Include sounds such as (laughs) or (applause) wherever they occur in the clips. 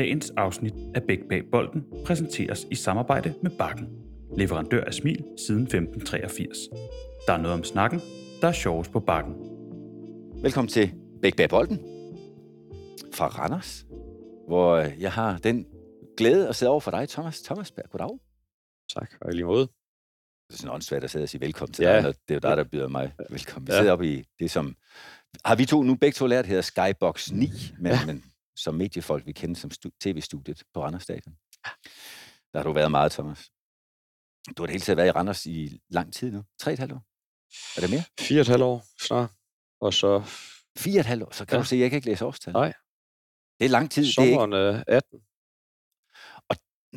Dagens afsnit af Bæk bag bolden præsenteres i samarbejde med Bakken, leverandør af smil siden 1583. Der er noget om snakken, der er sjovest på Bakken. Velkommen til Bæk bag bolden fra Randers, hvor øh, jeg har den glæde at sidde over for dig, Thomas. Thomas Berg, goddag. Tak, og i lige måde. Det er sådan åndssvagt at sidde og sige velkommen til Ja. dig, når det er jo dig, der byder mig velkommen. Vi Ja. sidder oppe i det, som... Har vi to nu begge to lært, hedder Skybox 9, men, Ja. men som mediefolk, vi kender som stu- tv-studiet på Randers Stadion. Der har du været meget, Thomas. Du har det hele taget været i Randers i lang tid nu. Tre og et halvt år. Er det mere? Fire og et halvt år snart. Og så Fire og et halvt år. Så kan Ja. du se, at jeg kan ikke læse årstal. Nej. Det er lang tid. Det er ikke, sommeren øh, 18.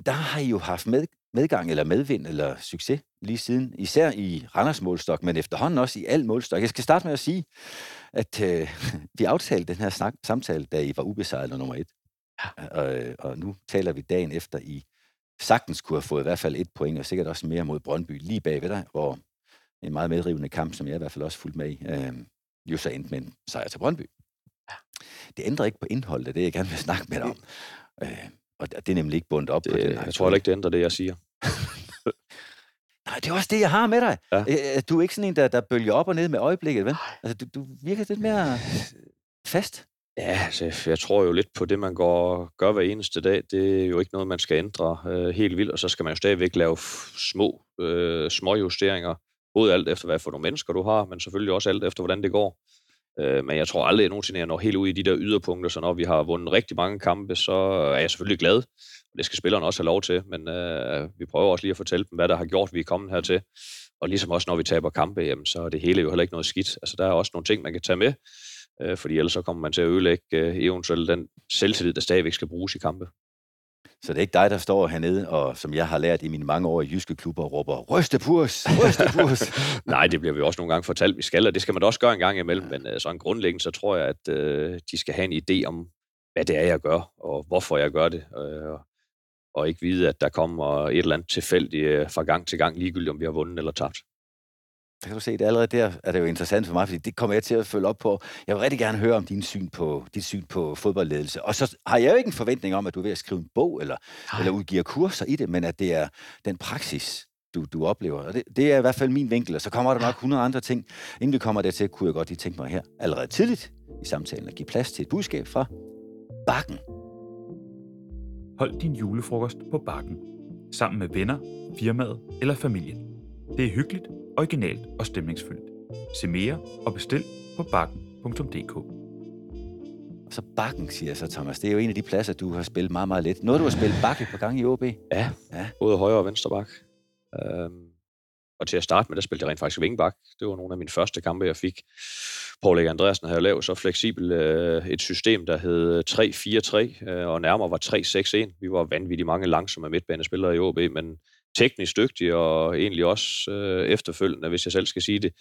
der har I jo haft med, medgang eller medvind eller succes lige siden, især i Randers målstok, men efterhånden også i al målstok. Jeg skal starte med at sige, at øh, (laughs) vi aftalte den her snak, samtale, da I var ubesejret nummer et. Og, øh, og nu taler vi dagen efter, I sagtens kunne have fået i hvert fald et point, og sikkert også mere mod Brøndby lige bagved dig, hvor en meget medrivende kamp, som jeg i hvert fald også fulgte med i, øh, jo så endte med en sejr til Brøndby. Det ændrer ikke på indholdet det, jeg gerne vil snakke med dig om. Øh, og det er nemlig ikke bundet op på Det, jeg tror heller ikke, det ændrer det, jeg siger. (laughs) Nej, det er også det, jeg har med dig. Ja. Ja. Du er ikke sådan en, der, der bølger op og ned med øjeblikket, vel? Altså, du, du virker lidt mere fast. Ja, altså, jeg tror jo lidt på det, man går gør hver eneste dag. Det er jo ikke noget, man skal ændre øh, helt vildt, og så skal man jo stadigvæk lave små, øh, små justeringer. Både alt efter, hvad for nogle mennesker du har, men selvfølgelig også alt efter, hvordan det går. Øh, men jeg tror aldrig, at jeg nogensinde jeg når helt ud i de der yderpunkter, så når vi har vundet rigtig mange kampe, så er jeg selvfølgelig glad. Og det skal spillerne også have lov til, men øh, vi prøver også lige at fortælle dem, hvad der har gjort, at vi er kommet hertil. Og ligesom også, når vi taber kampe, jamen, så er det hele jo heller ikke noget skidt. Altså, der er også nogle ting, man kan tage med, øh, fordi ellers så kommer man til at ødelægge øh, eventuelt den selvtillid, der stadigvæk skal bruges i kampe. Så det er ikke dig, der står hernede, og som jeg har lært i mine mange år i jyske klubber, råber, ryste purs, ryste purs. (laughs) Nej, det bliver vi også nogle gange fortalt, vi skal, og det skal man da også gøre en gang imellem, men øh, sådan grundlæggende, så tror jeg, at øh, de skal have en idé om, hvad det er, jeg gør, og hvorfor jeg gør det, øh, og ikke vide, at der kommer et eller andet tilfældigt øh, fra gang til gang, ligegyldigt om vi har vundet eller tabt. Der kan du se, det er allerede der er det jo interessant for mig, fordi det kommer jeg til at følge op på. Jeg vil rigtig gerne høre om din syn på, dit syn på fodboldledelse. Og så har jeg jo ikke en forventning om, at du er ved at skrive en bog, eller, eller udgiver kurser i det, men at det er den praksis, du, du oplever. Og det, det er i hvert fald min vinkel, og så kommer der nok 100 andre ting. Inden vi kommer dertil, kunne jeg godt lige tænke mig her, allerede tidligt i samtalen, at give plads til et budskab fra Bakken. Hold din julefrokost på Bakken. Sammen med venner, firmaet eller familien. Det er hyggeligt, originalt og stemningsfyldt. Se mere og bestil på bakken.dk. Så Bakken, siger så, Thomas. Det er jo en af de pladser, du har spillet meget, meget lidt. Noget, du har spillet bakke på gang i OB. Ja, Ja. både højre og venstre bak. Øhm, og til at starte med, der spillede jeg rent faktisk vingbak. Det var nogle af mine første kampe, jeg fik. Paul Erik Andreasen havde lavet så fleksibelt øh, et system, der hed 3-4-3, øh, og nærmere var 3-6-1. Vi var vanvittigt mange langsomme midtbanespillere i OB, men teknisk dygtige og egentlig også øh, efterfølgende, hvis jeg selv skal sige det,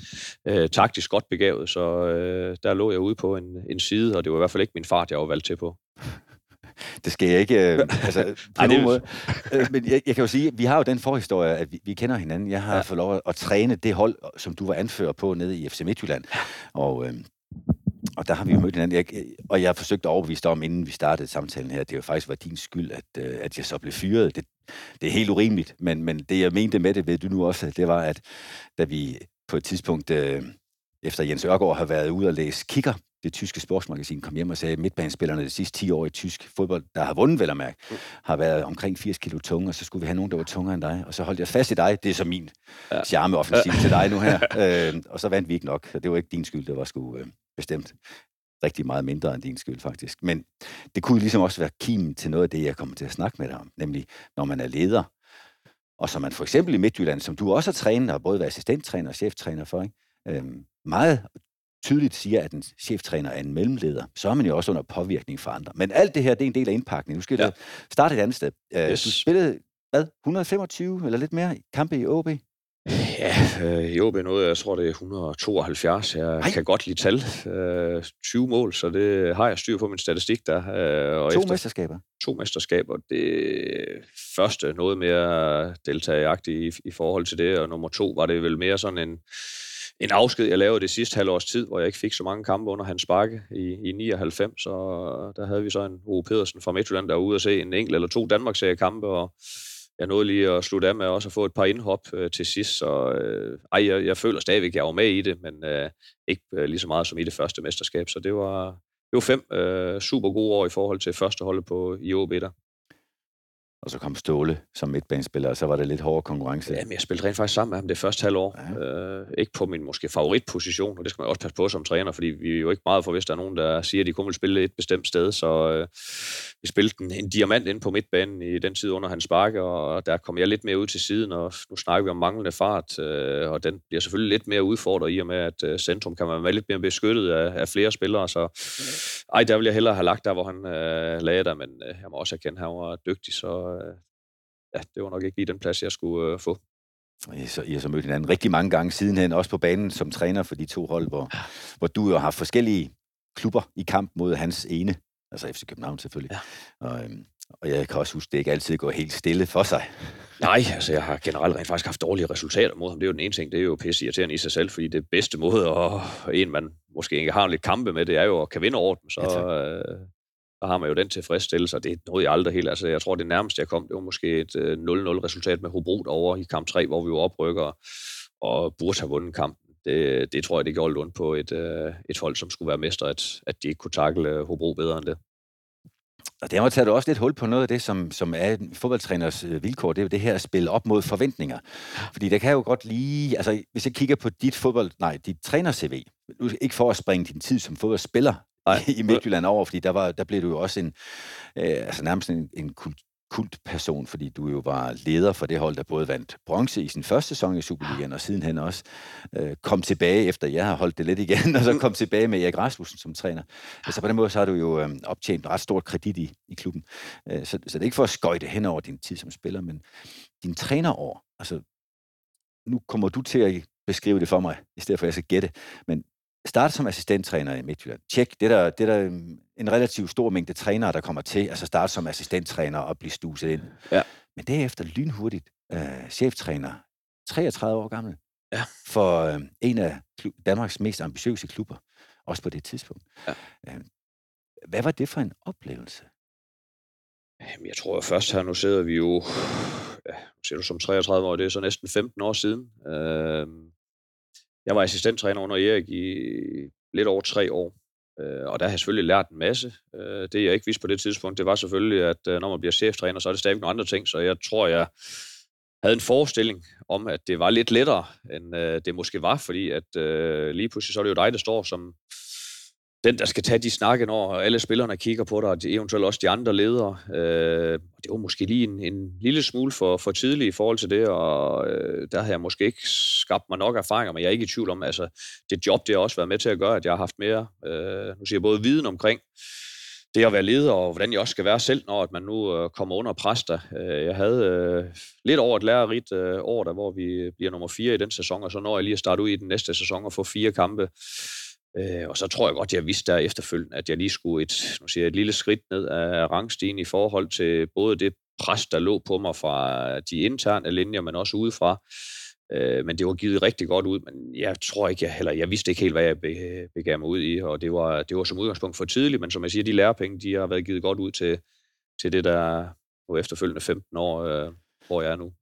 øh, taktisk godt begavet. Så øh, der lå jeg ude på en, en side, og det var i hvert fald ikke min fart, jeg var valgt til på. (laughs) Det skal jeg ikke, øh, (laughs) altså, på Ej, nogen det- måde. Øh, men jeg, jeg kan jo sige, at vi har jo den forhistorie, at vi, vi kender hinanden. Jeg har. Ja. fået lov at, at træne det hold, som du var anfører på nede i FC Midtjylland. Og, øh, og der har vi jo mødt hinanden. Jeg, og jeg har forsøgt at overbevise dig om, inden vi startede samtalen her, at det jo faktisk var din skyld, at, øh, at jeg så blev fyret. Det, det er helt urimeligt, men, men det jeg mente med det, ved du nu også, det var, at da vi på et tidspunkt, øh, efter Jens Ørgaard har været ude og læse Kicker, det tyske sportsmagasin, kom hjem og sagde, at midtbanespillerne de sidste 10 år i tysk fodbold, der har vundet vel at mærke, har været omkring 80 kilo tunge, og så skulle vi have nogen, der var tungere end dig. Og så holdt jeg fast i dig. Det er så min ja. Ja. charmeoffensiv til dig nu her. (laughs) Øh, og så vandt vi ikke nok. Det var ikke din skyld, det var sgu øh, bestemt rigtig meget mindre end din skyld, faktisk. Men det kunne ligesom også være kimen til noget af det, jeg kommer til at snakke med dig om. Nemlig, når man er leder, og som man for eksempel i Midtjylland, som du også har trænet, og både været assistenttræner og cheftræner for, ikke? Øhm, meget tydeligt siger, at en cheftræner er en mellemleder, så er man jo også under påvirkning fra andre. Men alt det her, det er en del af indpakningen. Nu skal ja. Starte et andet sted. Øh, Yes. Du spillede, hvad, 125 eller lidt mere kampe i OB? Ja, øh, i OB noget, jeg tror det er 172. Jeg Ej. Kan godt lide tal. Øh, 20 mål, så det har jeg styr på min statistik der. Øh, og To efter mesterskaber. to mesterskaber, det første noget mere deltageragtigt i, i forhold til det, og nummer to var det vel mere sådan en, en afsked, jeg lavede det sidste halvårs tid, hvor jeg ikke fik så mange kampe under hans bakke i, i 99, og der havde vi så en Ove Pedersen fra Midtjylland, der var ude at se en enkelt eller to Danmarks kampe, og jeg nåede lige at slutte af med også at få et par indhop øh, til sidst, så øh, ej, jeg, jeg føler stadigvæk, at jeg var med i det, men øh, ikke øh, lige så meget som i det første mesterskab, så det var, det var fem øh, super gode år i forhold til første holdet på i OB der. Og så kom Ståle som midtbanespiller, og så var det lidt hårdere konkurrence. Ja, men jeg spillede rent faktisk sammen med ham det første halvår. Ja. Øh, ikke på min måske favoritposition, og det skal man også passe på som træner, fordi vi er jo ikke meget for, hvis der er nogen, der siger, at de kun vil spille et bestemt sted. Så øh, vi spillede en, en diamant ind på midtbanen i den tid under hans sparke, og der kom jeg lidt mere ud til siden, og nu snakker vi om manglende fart, øh, og den bliver selvfølgelig lidt mere udfordret i og med, at øh, centrum kan man være lidt mere beskyttet af, af flere spillere. Så ej, der vil jeg hellere have lagt der, hvor han øh, lagde der, men øh, jeg må også erkende, at han var dygtig, så øh, ja, det var nok ikke lige den plads, jeg skulle øh, få. I har, så, I har så mødt hinanden rigtig mange gange sidenhen, også på banen som træner for de to hold, hvor, hvor du jo har forskellige klubber i kamp mod hans ene, altså FC København selvfølgelig. Ja. Og, øhm, og jeg kan også huske, at det ikke altid går helt stille for sig. (laughs) Nej, altså jeg har generelt rent faktisk haft dårlige resultater mod ham. Det er jo den ene ting, det er jo pisse irriterende i sig selv, fordi det bedste måde, og en man måske ikke har en lidt kampe med, det er jo at kan vinde over dem. Så, ja, øh, der har man jo den tilfredsstillelse, og det nåede jeg aldrig helt. Altså, jeg tror, det nærmeste, jeg kom, det var måske et 0-0 øh, resultat med Hobro over i kamp 3, hvor vi var oprykker og burde have vundet kampen. Det, det tror jeg, det gjorde ondt på et, øh, et hold, som skulle være mester, at, at de ikke kunne takle øh, Hobro bedre end det. Og der tager du også lidt hul på noget af det, som, som er fodboldtræners vilkår, det er jo det her at spille op mod forventninger. Fordi der kan jo godt lige, altså hvis jeg kigger på dit fodbold, nej, dit træner-CV, ikke for at springe din tid som fodboldspiller Nej. i Midtjylland over, fordi der, var, der blev du jo også en, øh, altså nærmest en, en kult, kultperson, fordi du jo var leder for det hold, der både vandt bronze i sin første sæson i Superligaen, og sidenhen også øh, kom tilbage, efter jeg har holdt det lidt igen, og så kom tilbage med Erik Rasmussen som træner. Altså på den måde, så har du jo øh, optjent ret stort kredit i, i klubben. Øh, så, så det er ikke for at skøjte hen over din tid som spiller, men din trænerår, altså nu kommer du til at beskrive det for mig, i stedet for at jeg skal gætte, men starte som assistenttræner i Midtjylland. Tjek, det er der, det er der en relativt stor mængde trænere, der kommer til, altså starte som assistenttræner og blive stuset ind. Ja. Men derefter lynhurtigt øh, cheftræner, 33 år gammel, ja. for øh, en af Danmarks mest ambitiøse klubber, også på det tidspunkt. Ja. Øh, hvad var det for en oplevelse? Jamen, jeg tror at først her, nu sidder vi jo, ja, ser du som 33 år, det er så næsten 15 år siden. Øh, jeg var assistenttræner under Erik i lidt over tre år, øh, og der har jeg selvfølgelig lært en masse. Øh, det, jeg ikke vidste på det tidspunkt, det var selvfølgelig, at øh, når man bliver cheftræner, så er det stadig nogle andre ting, så jeg tror, jeg havde en forestilling om, at det var lidt lettere, end øh, det måske var, fordi at øh, lige pludselig så er det jo dig, der står som den, der skal tage de snakke, når alle spillerne kigger på dig, og eventuelt også de andre ledere. Øh, det var måske lige en, en lille smule for, for tidligt i forhold til det, og øh, der har jeg måske ikke skabt mig nok erfaringer, men jeg er ikke i tvivl om, altså det job, det har også været med til at gøre, at jeg har haft mere, øh, nu siger jeg både viden omkring, det at være leder, og hvordan jeg også skal være selv, når at man nu øh, kommer under pres der. Øh, jeg havde øh, lidt over et lærerigt øh, år, der, hvor vi bliver nummer fire i den sæson, og så når jeg lige at starte ud i den næste sæson og få fire kampe. Øh, og så tror jeg godt, jeg vidste der efterfølgende, at jeg lige skulle et, nu siger jeg, et lille skridt ned af rangstigen i forhold til både det pres, der lå på mig fra de interne linjer, men også udefra. Øh, men det var givet rigtig godt ud, men jeg tror ikke, jeg, heller, jeg vidste ikke helt, hvad jeg begav mig ud i, og det var, det var som udgangspunkt for tidligt, men som jeg siger, de lærepenge, de har været givet godt ud til, til det, der på efterfølgende 15 år, øh, hvor jeg er nu.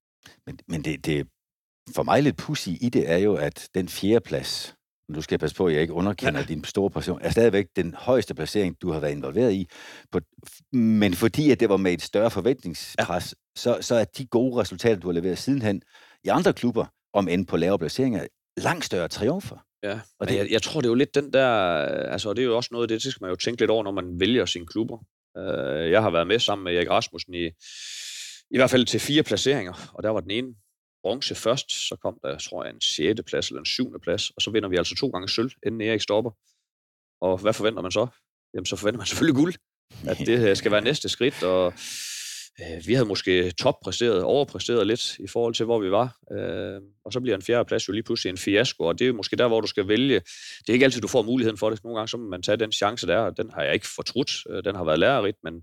Men, men det, det for mig lidt pussy i det er jo, at den fjerde plads, nu skal jeg passe på, at jeg ikke underkender ja. din store person, er stadigvæk den højeste placering, du har været involveret i. På, men fordi at det var med et større forventningspres, ja. så, så er de gode resultater, du har leveret sidenhen i andre klubber, om end på lavere placeringer, langt større triumfer. Ja, og det, jeg, jeg tror, det er jo lidt den der, altså det er jo også noget af det, det skal man jo tænke lidt over, når man vælger sine klubber. Uh, jeg har været med sammen med Erik Rasmussen i, i hvert fald til fire placeringer, og der var den ene bronze først, så kom der, tror jeg, en 6. plads eller en 7. plads, og så vinder vi altså to gange sølv, inden Erik stopper. Og hvad forventer man så? Jamen, så forventer man (laughs) selvfølgelig guld. At det øh, skal være næste skridt, og øh, vi havde måske toppræsteret, overpræsteret lidt i forhold til, hvor vi var. Øh, og så bliver en fjerde plads jo lige pludselig en fiasko, og det er måske der, hvor du skal vælge. Det er ikke altid, du får muligheden for det. Nogle gange så må man tage den chance der, og den har jeg ikke fortrudt. Øh, den har været lærerigt, men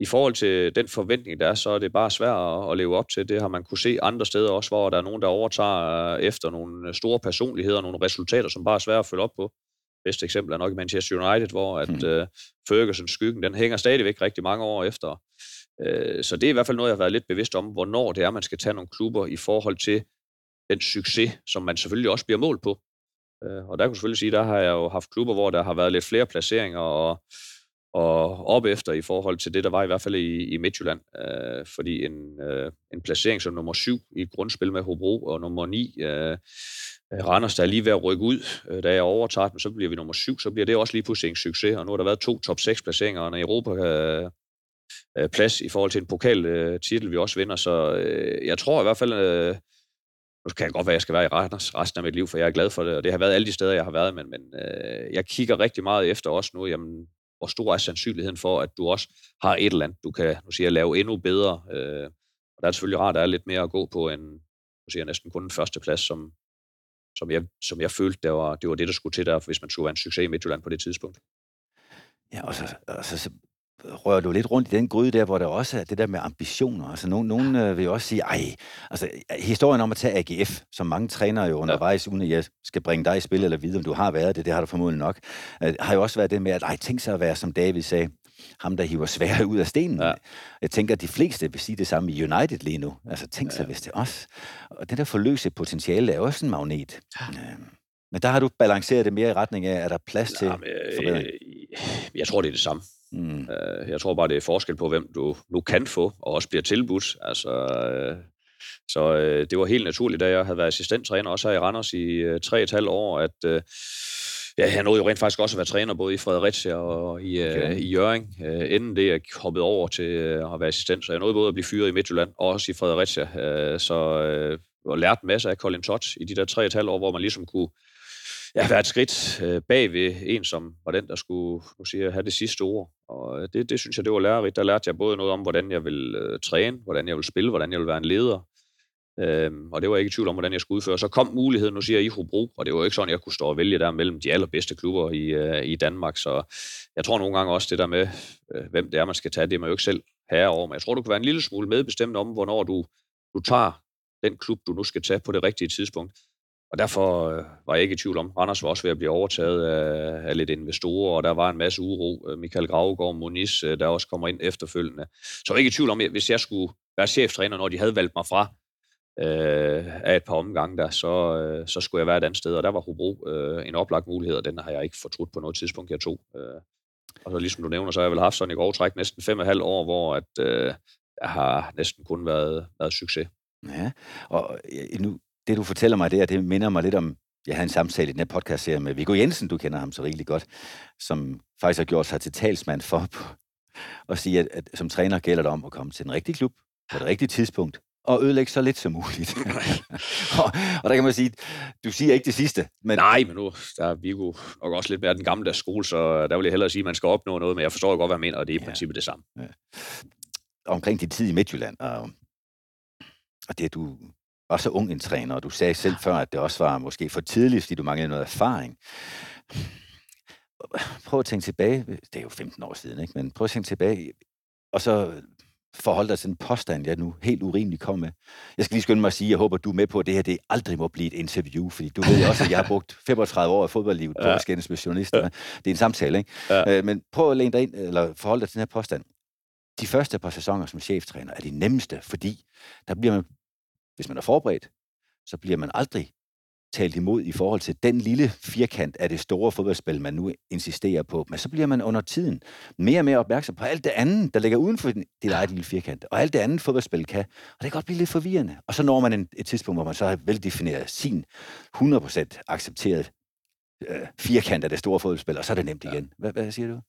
i forhold til den forventning, der er, så er det bare svært at, leve op til. Det har man kunne se andre steder også, hvor der er nogen, der overtager efter nogle store personligheder, nogle resultater, som bare er svære at følge op på. Bedste eksempel er nok i Manchester United, hvor at, mm. uh, Fergusons skyggen, den hænger stadigvæk rigtig mange år efter. Uh, så det er i hvert fald noget, jeg har været lidt bevidst om, hvornår det er, man skal tage nogle klubber i forhold til den succes, som man selvfølgelig også bliver målt på. Uh, og der kan jeg selvfølgelig sige, der har jeg jo haft klubber, hvor der har været lidt flere placeringer, og og op efter i forhold til det, der var i hvert fald i, i Midtjylland. Øh, fordi en, øh, en placering som nummer syv i et grundspil med Hobro, og nummer ni, øh, øh Randers, der er lige ved at rykke ud, øh, da jeg overtager dem, så bliver vi nummer syv, så bliver det også lige pludselig en succes, og nu har der været to top 6 placeringer, og en Europa øh, øh, plads i forhold til en pokaltitel, øh, vi også vinder, så øh, jeg tror i hvert fald, øh, nu kan jeg godt være, at jeg skal være i Randers resten af mit liv, for jeg er glad for det, og det har været alle de steder, jeg har været, men, men øh, jeg kigger rigtig meget efter også nu, jamen, hvor stor er sandsynligheden for, at du også har et eller andet, du kan nu siger, lave endnu bedre. Øh, og der er det selvfølgelig rart, at der er lidt mere at gå på, end nu siger, næsten kun den første plads, som, som, jeg, som jeg følte, det var, det var det, der skulle til der, hvis man skulle være en succes i Midtjylland på det tidspunkt. Ja, og så, og så rører du lidt rundt i den gryde der, hvor der også er det der med ambitioner. Altså, nogen, nogen øh, vil jo også sige, ej, altså, historien om at tage AGF, som mange trænere jo undervejs, uden at jeg skal bringe dig i spil eller vide, om du har været det, det har du formodentlig nok, øh, har jo også været det med, at ej, tænk sig at være, som David sagde, ham, der hiver svære ud af stenen. Ja. Jeg tænker, at de fleste vil sige det samme i United lige nu. Altså, tænk sig, ja. hvis det er os. Og det der forløse potentiale er også en magnet. Ja. Øh, men der har du balanceret det mere i retning af, at der er plads til forbedring? Jeg, jeg tror, det er det samme. Mm. Øh, jeg tror bare, det er forskel på, hvem du nu kan få, og også bliver tilbudt. Altså, øh, så øh, det var helt naturligt, da jeg havde været assistenttræner også her i Randers i øh, tre et halvt år, at øh, ja, jeg nåede jo rent faktisk også at være træner både i Fredericia og i, øh, okay. i Jøring, øh, inden det jeg hoppede over til øh, at være assistent. Så jeg nåede både at blive fyret i Midtjylland og også i Fredericia. Øh, så øh, og lært masser af Colin Todd i de der tre et halvt år, hvor man ligesom kunne jeg har været et skridt øh, bag ved en, som var den, der skulle nu siger, have det sidste ord. Og øh, det, det synes jeg, det var lærerigt. Der lærte jeg både noget om, hvordan jeg vil øh, træne, hvordan jeg vil spille, hvordan jeg vil være en leder. Øhm, og det var jeg ikke i tvivl om, hvordan jeg skulle udføre. Så kom muligheden, nu siger jeg, i Hobro, og det var ikke sådan, jeg kunne stå og vælge der mellem de allerbedste klubber i, øh, i Danmark. Så jeg tror nogle gange også det der med, øh, hvem det er, man skal tage, det er man jo ikke selv herre over. Men jeg tror, du kan være en lille smule medbestemt om, hvornår du, du tager den klub, du nu skal tage på det rigtige tidspunkt. Og derfor øh, var jeg ikke i tvivl om, Randers var også ved at blive overtaget af, af lidt investorer, og der var en masse uro. Øh, Michael Gravgaard, Moniz, øh, der også kommer ind efterfølgende. Så jeg var ikke i tvivl om, hvis jeg skulle være cheftræner, når de havde valgt mig fra øh, af et par omgange der, så, øh, så skulle jeg være et andet sted. Og der var Hobro øh, en oplagt mulighed, og den har jeg ikke fortrudt på noget tidspunkt, jeg tog. Øh, og så ligesom du nævner, så har jeg vel haft sådan i grov træk næsten fem og halv år, hvor at, øh, jeg har næsten kun været, været succes. Ja, og øh, nu det du fortæller mig der, det minder mig lidt om, jeg havde en samtale i den her podcast-serie med Viggo Jensen, du kender ham så rigtig godt, som faktisk har gjort sig til talsmand for at sige, at, at som træner gælder det om at komme til den rigtige klub på det rigtige tidspunkt, og ødelægge så lidt som muligt. (laughs) (laughs) og, og der kan man sige, du siger ikke det sidste. Men... Nej, men nu der er Viggo nok også lidt mere den gamle der skole, så der vil jeg hellere sige, at man skal opnå noget, men jeg forstår godt, hvad jeg mener, og det er i ja. princippet det samme. Ja. Omkring din tid i Midtjylland, og, og det, du var så ung en træner, og du sagde selv før, at det også var måske for tidligt, fordi du manglede noget erfaring. Prøv at tænke tilbage, det er jo 15 år siden, ikke? men prøv at tænke tilbage, og så forhold dig til en påstand, jeg nu helt urimeligt kom med. Jeg skal lige skynde mig at sige, at jeg håber, du er med på, at det her det aldrig må blive et interview, fordi du ved også, at jeg har brugt (laughs) 35 år af fodboldlivet på ja. at med journalister. Ja. Det er en samtale, ikke? Ja. Øh, men prøv at læne dig ind, eller forholde dig til den her påstand. De første par sæsoner som cheftræner er de nemmeste, fordi der bliver man hvis man er forberedt, så bliver man aldrig talt imod i forhold til den lille firkant af det store fodboldspil, man nu insisterer på. Men så bliver man under tiden mere og mere opmærksom på alt det andet, der ligger uden for dit eget lille firkant, og alt det andet fodboldspil kan. Og det kan godt blive lidt forvirrende. Og så når man en, et tidspunkt, hvor man så har veldefineret sin 100% accepteret øh, firkant af det store fodboldspil, og så er det nemt igen. Hvad, hvad siger du?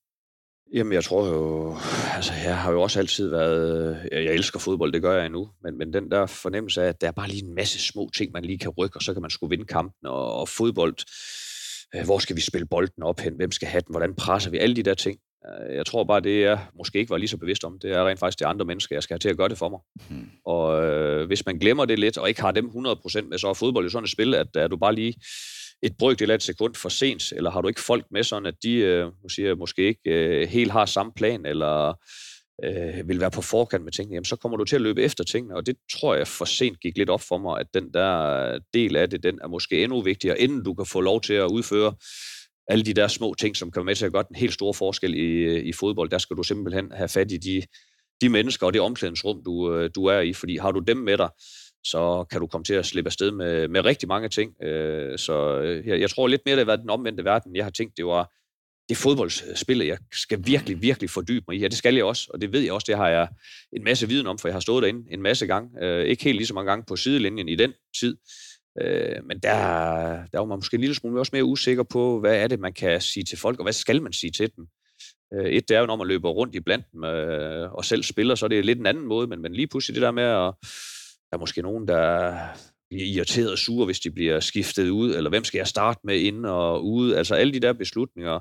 Jamen, jeg tror jo, altså jeg har jo også altid været, jeg elsker fodbold, det gør jeg endnu, men, men den der fornemmelse af, at der er bare lige en masse små ting, man lige kan rykke, og så kan man sgu vinde kampen, og, og fodbold, øh, hvor skal vi spille bolden op hen, hvem skal have den, hvordan presser vi, alle de der ting. Øh, jeg tror bare, det jeg måske ikke var lige så bevidst om, det er rent faktisk de andre mennesker, jeg skal have til at gøre det for mig. Hmm. Og øh, hvis man glemmer det lidt, og ikke har dem 100% med, så er fodbold jo sådan et spil, at er du bare lige et brøkdel af et sekund for sent, eller har du ikke folk med sådan, at de øh, siger, måske ikke øh, helt har samme plan, eller øh, vil være på forkant med tingene, jamen så kommer du til at løbe efter tingene, og det tror jeg for sent gik lidt op for mig, at den der del af det, den er måske endnu vigtigere, inden du kan få lov til at udføre alle de der små ting, som kan være med til at gøre den helt store forskel i, øh, i fodbold, der skal du simpelthen have fat i de, de mennesker og det omklædningsrum, du, øh, du er i, fordi har du dem med dig, så kan du komme til at slippe afsted med, med rigtig mange ting. Øh, så øh, jeg, jeg tror lidt mere, det har været den omvendte verden. Jeg har tænkt, det var det fodboldspil, jeg skal virkelig, virkelig fordybe mig i. Ja, det skal jeg også, og det ved jeg også, det har jeg en masse viden om, for jeg har stået derinde en masse gange. Øh, ikke helt lige så mange gange på sidelinjen i den tid, øh, men der, der var man måske en lille smule også mere usikker på, hvad er det, man kan sige til folk, og hvad skal man sige til dem. Øh, et, det er jo, når man løber rundt i blandt dem øh, og selv spiller, så er det lidt en anden måde, men, men lige pludselig det der med, at der er måske nogen, der bliver irriteret og sure, hvis de bliver skiftet ud, eller hvem skal jeg starte med ind og ude, altså alle de der beslutninger,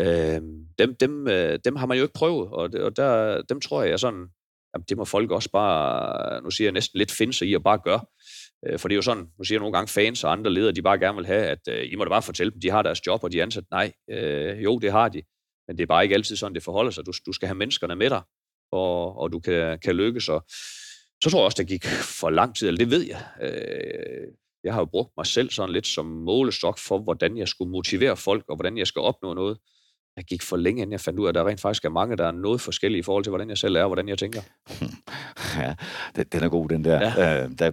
øh, dem, dem, øh, dem har man jo ikke prøvet, og, og der, dem tror jeg sådan, jamen, det må folk også bare, nu siger jeg næsten lidt finde sig i at bare gøre. Øh, for det er jo sådan, nu siger jeg nogle gange fans og andre ledere, de bare gerne vil have, at øh, I må da bare fortælle dem, de har deres job, og de er ansat. Nej, øh, jo, det har de. Men det er bare ikke altid sådan, det forholder sig. Du, du skal have menneskerne med dig, og, og du kan, kan lykkes. Og så tror jeg også, det gik for lang tid, eller det ved jeg. Øh, jeg har jo brugt mig selv sådan lidt som målestok for, hvordan jeg skulle motivere folk, og hvordan jeg skal opnå noget. Jeg gik for længe, inden jeg fandt ud af, at der rent faktisk er mange, der er noget forskellige i forhold til, hvordan jeg selv er, og hvordan jeg tænker. (laughs) Ja, den er god, den der. Ja. Øh, der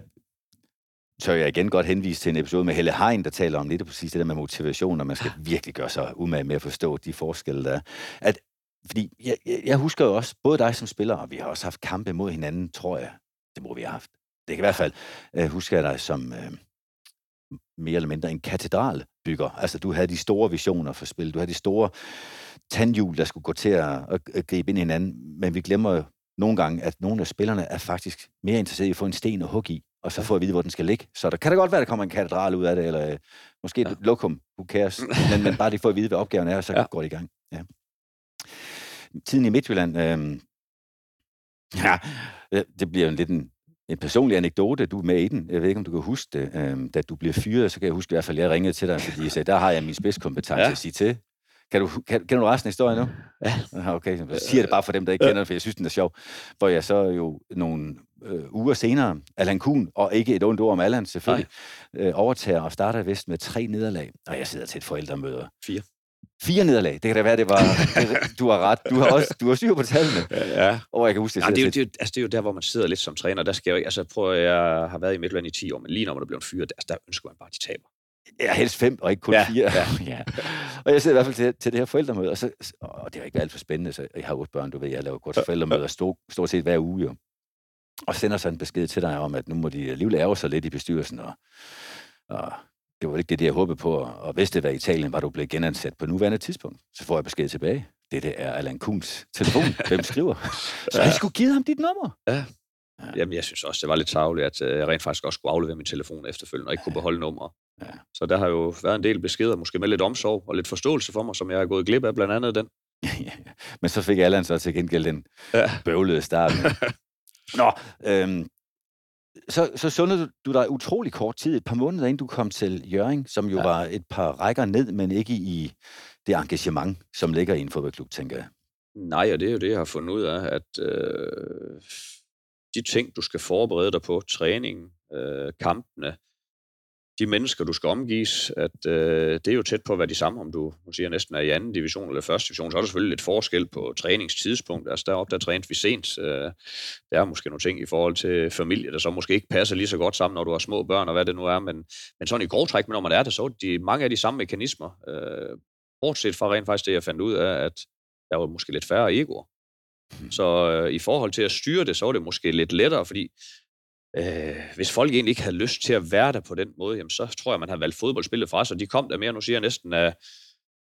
tør jeg igen godt henvise til en episode med Helle Hein, der taler om lidt præcis det der med motivation, og man skal virkelig gøre sig umage med at forstå de forskelle, der er. At, fordi jeg, jeg husker jo også, både dig som spiller, og vi har også haft kampe mod hinanden, tror jeg. Det må vi have haft. Det kan i hvert fald uh, huske jeg dig som uh, mere eller mindre en katedralbygger. Altså, du havde de store visioner for spil. Du havde de store tandhjul, der skulle gå til at, at, at gribe ind i hinanden. Men vi glemmer nogle gange, at nogle af spillerne er faktisk mere interesserede i at få en sten at hugge i, og så få at vide, hvor den skal ligge. Så der kan det godt være, at der kommer en katedral ud af det, eller øh, måske ja. et lokum, who cares, (laughs) men, men bare de får at vide, hvad opgaven er, og så ja. går det i gang. Ja. Tiden i Midtjylland, øh, (laughs) ja, det bliver en lidt en, en personlig anekdote, du er med i den. Jeg ved ikke, om du kan huske det. Øh, da du bliver fyret, så kan jeg huske i hvert fald, at jeg ringede til dig, fordi jeg sagde, der har jeg min spidskompetence ja. at sige til. Kan du, kan, kan du resten af historien nu? Ja. Okay, så siger det bare for dem, der ikke kender den, for jeg synes, den er sjov. Hvor jeg så jo nogle øh, uger senere, Allan Kuhn, og ikke et ondt ord om Allan selvfølgelig, øh, overtager og starter vist med tre nederlag. Og jeg sidder til et forældremøde. Fire. Fire nederlag. Det kan da være, det var... (laughs) Det, du har ret. Du har også du har styr på tallene. Ja. ja. Og jeg kan huske, det, ja, det, er jo, det, er jo, altså, det er jo der, hvor man sidder lidt som træner. Der skal jeg, altså, prøv, jeg har været i Midtjylland i 10 år, men lige når man er blevet fyret, altså, der ønsker man bare, at de taber. Ja, helst fem, og ikke kun ja, fire. Ja. (laughs) ja. Og jeg sidder i hvert fald til, til det her forældremøde, og, så, og det har ikke alt for spændende, så jeg har otte børn, du ved, jeg laver kort forældremøder stort, stort set hver uge, jo. Og sender så en besked til dig om, at nu må de alligevel ærge sig lidt i bestyrelsen, og, og det var ikke det, jeg håbede på, og hvis det var i Italien, var du blevet genansat på nuværende tidspunkt. Så får jeg besked tilbage. Det, det er Allan Kuhns telefon. (laughs) Hvem skriver? Så jeg skulle give ham dit nummer. Ja. Ja. Jamen, jeg synes også, det var lidt tavligt, at øh, jeg rent faktisk også skulle aflevere min telefon efterfølgende, og ikke kunne beholde nummer. Ja. Så der har jo været en del beskeder, måske med lidt omsorg og lidt forståelse for mig, som jeg har gået glip af, blandt andet den. (laughs) Men så fik Allan så til gengæld den ja. bøvlede start. (laughs) Nå, øhm, så, så sundede du dig utrolig kort tid, et par måneder inden du kom til Jøring, som jo ja. var et par rækker ned, men ikke i det engagement, som ligger i en fodboldklub, tænker jeg. Nej, og det er jo det, jeg har fundet ud af, at øh, de ting, du skal forberede dig på, træningen, øh, kampene, de mennesker, du skal omgives, at øh, det er jo tæt på at være de samme, om du, siger næsten er i anden division eller første division, så er der selvfølgelig lidt forskel på træningstidspunkt. Altså deroppe, der trænede vi sent. Øh, der er måske nogle ting i forhold til familie, der så måske ikke passer lige så godt sammen, når du har små børn og hvad det nu er, men, men sådan i grov træk, når man er det, så er de, mange af de samme mekanismer. Øh, bortset fra rent faktisk det, jeg fandt ud af, at der var måske lidt færre egoer. Hmm. Så øh, i forhold til at styre det, så var det måske lidt lettere, fordi øh, hvis folk egentlig ikke havde lyst til at være der på den måde, jamen, så tror jeg, man har valgt fodboldspillet fra sig. De kom der mere, nu siger jeg næsten, af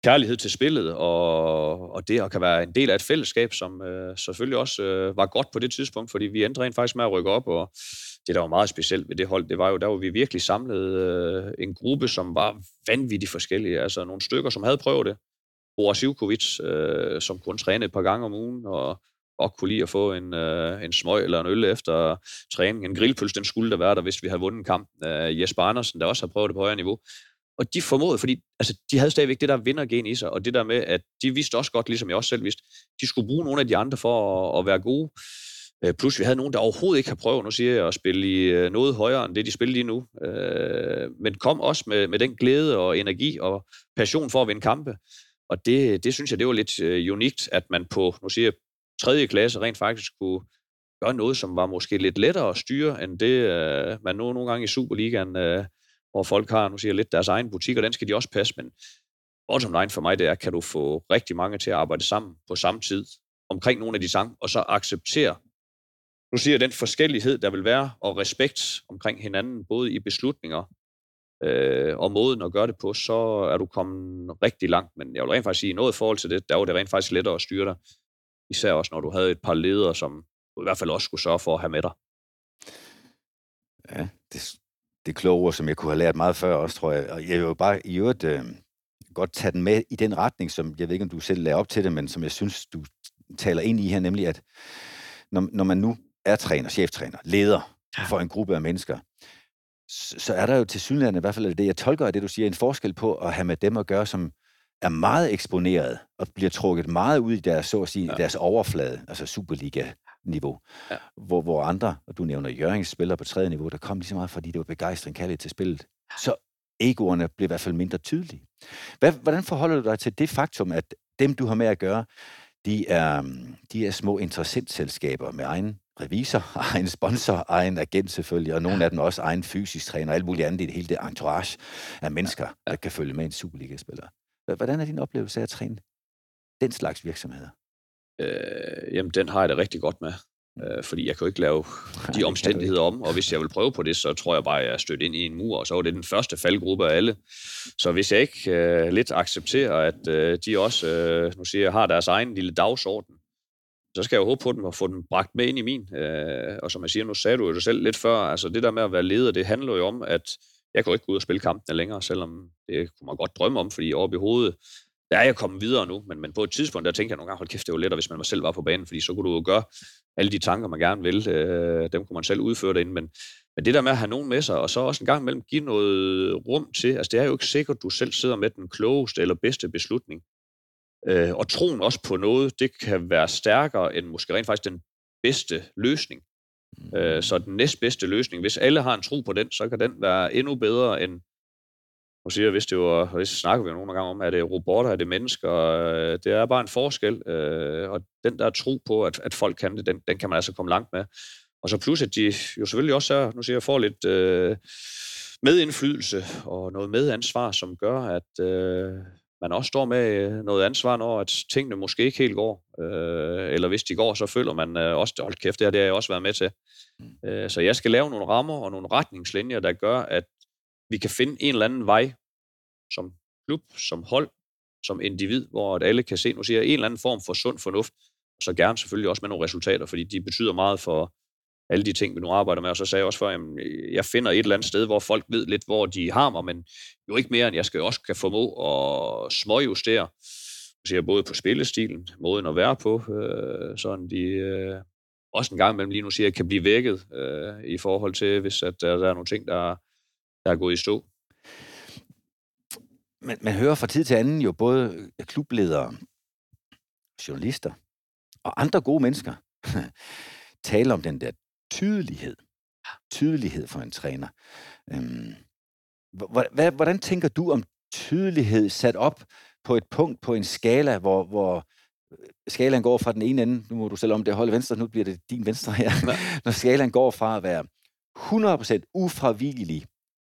kærlighed til spillet, og, og det kan være en del af et fællesskab, som øh, selvfølgelig også øh, var godt på det tidspunkt, fordi vi endte rent faktisk med at rykke op, og det, der var meget specielt ved det hold, det var jo, der var vi virkelig samlet øh, en gruppe, som var vanvittigt forskellige. Altså nogle stykker, som havde prøvet det. Boris Ivkovic, øh, som kun trænede et par gange om ugen, og godt kunne lide at få en, øh, en smøg eller en øl efter træning. En grillpølse, den skulle der være der, hvis vi havde vundet en kamp. Øh, Jesper Andersen, der også har prøvet det på højere niveau. Og de formåede, fordi altså, de havde stadigvæk det der vindergen i sig, og det der med, at de vidste også godt, ligesom jeg også selv vidste, de skulle bruge nogle af de andre for at, at være gode. Øh, plus vi havde nogen, der overhovedet ikke har prøvet, nu siger jeg, at spille i øh, noget højere end det, de spiller lige nu. Øh, men kom også med, med den glæde og energi og passion for at vinde kampe. Og det, det synes jeg, det var lidt øh, unikt, at man på, nu siger jeg, tredje klasse rent faktisk kunne gøre noget, som var måske lidt lettere at styre, end det, øh, man nu nogle gange i Superligaen, øh, hvor folk har, nu siger lidt, deres egen butik, og den skal de også passe, men bottom line for mig, det er, kan du få rigtig mange til at arbejde sammen på samme tid omkring nogle af de sange, og så acceptere nu siger jeg, den forskellighed, der vil være, og respekt omkring hinanden, både i beslutninger øh, og måden at gøre det på, så er du kommet rigtig langt. Men jeg vil rent faktisk sige, noget i forhold til det, der var det rent faktisk lettere at styre dig. Især også, når du havde et par ledere, som du i hvert fald også skulle sørge for at have med dig. Ja, det, det er kloge ord, som jeg kunne have lært meget før også, tror jeg. Og jeg vil jo bare i øvrigt øh, godt tage den med i den retning, som jeg ved ikke, om du selv lader op til det, men som jeg synes, du taler ind i her, nemlig at når, når man nu er træner, cheftræner, leder for en gruppe af mennesker, så, så er der jo til synligheden, i hvert fald det, jeg tolker af det, du siger, en forskel på at have med dem at gøre, som er meget eksponeret og bliver trukket meget ud i deres, så at sige, ja. deres overflade, altså Superliga-niveau, ja. hvor, hvor andre, og du nævner Jørgens spiller på tredje niveau, der kom lige så meget, fordi det var begejstring kaldet til spillet. Så egoerne blev i hvert fald mindre tydelige. Hvad, hvordan forholder du dig til det faktum, at dem, du har med at gøre, de er, de er små interessentselskaber med egen revisor, (laughs) egen sponsor, egen agent selvfølgelig, og nogle af dem også egen fysisk træner, og alt muligt andet i det hele det entourage af mennesker, der kan følge med en Superliga-spiller. Hvordan er din oplevelse af at træne den slags virksomheder? Øh, jamen, den har jeg det rigtig godt med. Øh, fordi jeg kan jo ikke lave (laughs) de omstændigheder om, og hvis jeg vil prøve på det, så tror jeg bare, at jeg er stødt ind i en mur, og så var det den første faldgruppe af alle. Så hvis jeg ikke øh, lidt accepterer, at øh, de også, øh, nu siger jeg, har deres egen lille dagsorden, så skal jeg jo håbe på dem og få dem bragt med ind i min. Øh, og som jeg siger, nu sagde du jo det selv lidt før, altså det der med at være leder, det handler jo om, at jeg kan jo ikke gå ud og spille kampene længere, selvom det kunne man godt drømme om, fordi oppe i hovedet, der er jeg kommet videre nu, men, men på et tidspunkt, der tænker jeg nogle gange, hold kæft, det var lettere, hvis man selv var på banen, fordi så kunne du jo gøre alle de tanker, man gerne vil, øh, dem kunne man selv udføre derinde, men, men det der med at have nogen med sig, og så også en gang imellem give noget rum til, altså det er jo ikke sikkert, at du selv sidder med den klogeste eller bedste beslutning. Øh, og troen også på noget, det kan være stærkere end måske rent faktisk den bedste løsning. Mm. Øh, så den næstbedste løsning, hvis alle har en tro på den, så kan den være endnu bedre end, nu siger jeg, hvis det var, hvis snakker vi jo nogle gange om, er det robotter, er det mennesker, øh, det er bare en forskel, øh, og den der tro på, at, at folk kan det, den, den kan man altså komme langt med. Og så plus, at de jo selvfølgelig også er, nu siger jeg, får lidt øh, medindflydelse og noget medansvar, som gør, at øh, man også står med noget ansvar, når at tingene måske ikke helt går. Øh, eller hvis de går, så føler man øh, også, hold kæft, det har jeg også været med til. Mm. Øh, så jeg skal lave nogle rammer og nogle retningslinjer, der gør, at vi kan finde en eller anden vej som klub, som hold, som individ, hvor at alle kan se, nu siger jeg, en eller anden form for sund fornuft, og så gerne selvfølgelig også med nogle resultater, fordi de betyder meget for alle de ting, vi nu arbejder med. Og så sagde jeg også før, at jeg finder et eller andet sted, hvor folk ved lidt, hvor de har mig, men jo ikke mere, end jeg skal også kan formå at småjustere, siger både på spillestilen, måden at være på, øh, sådan de øh, også en gang imellem lige nu siger, at kan blive vækket øh, i forhold til, hvis at der, der er nogle ting, der, der er gået i stå. Man, man hører fra tid til anden jo både klubledere, journalister og andre gode mennesker (laughs) tale om den der tydelighed. Tydelighed for en træner. Øhm, hvordan, tænker du om tydelighed sat op på et punkt på en skala, hvor, hvor øh, skalaen går fra den ene ende, nu må du selv om det holde venstre, nu bliver det din venstre her, ja. (laughs) når skalaen går fra at være 100% ufravigelig,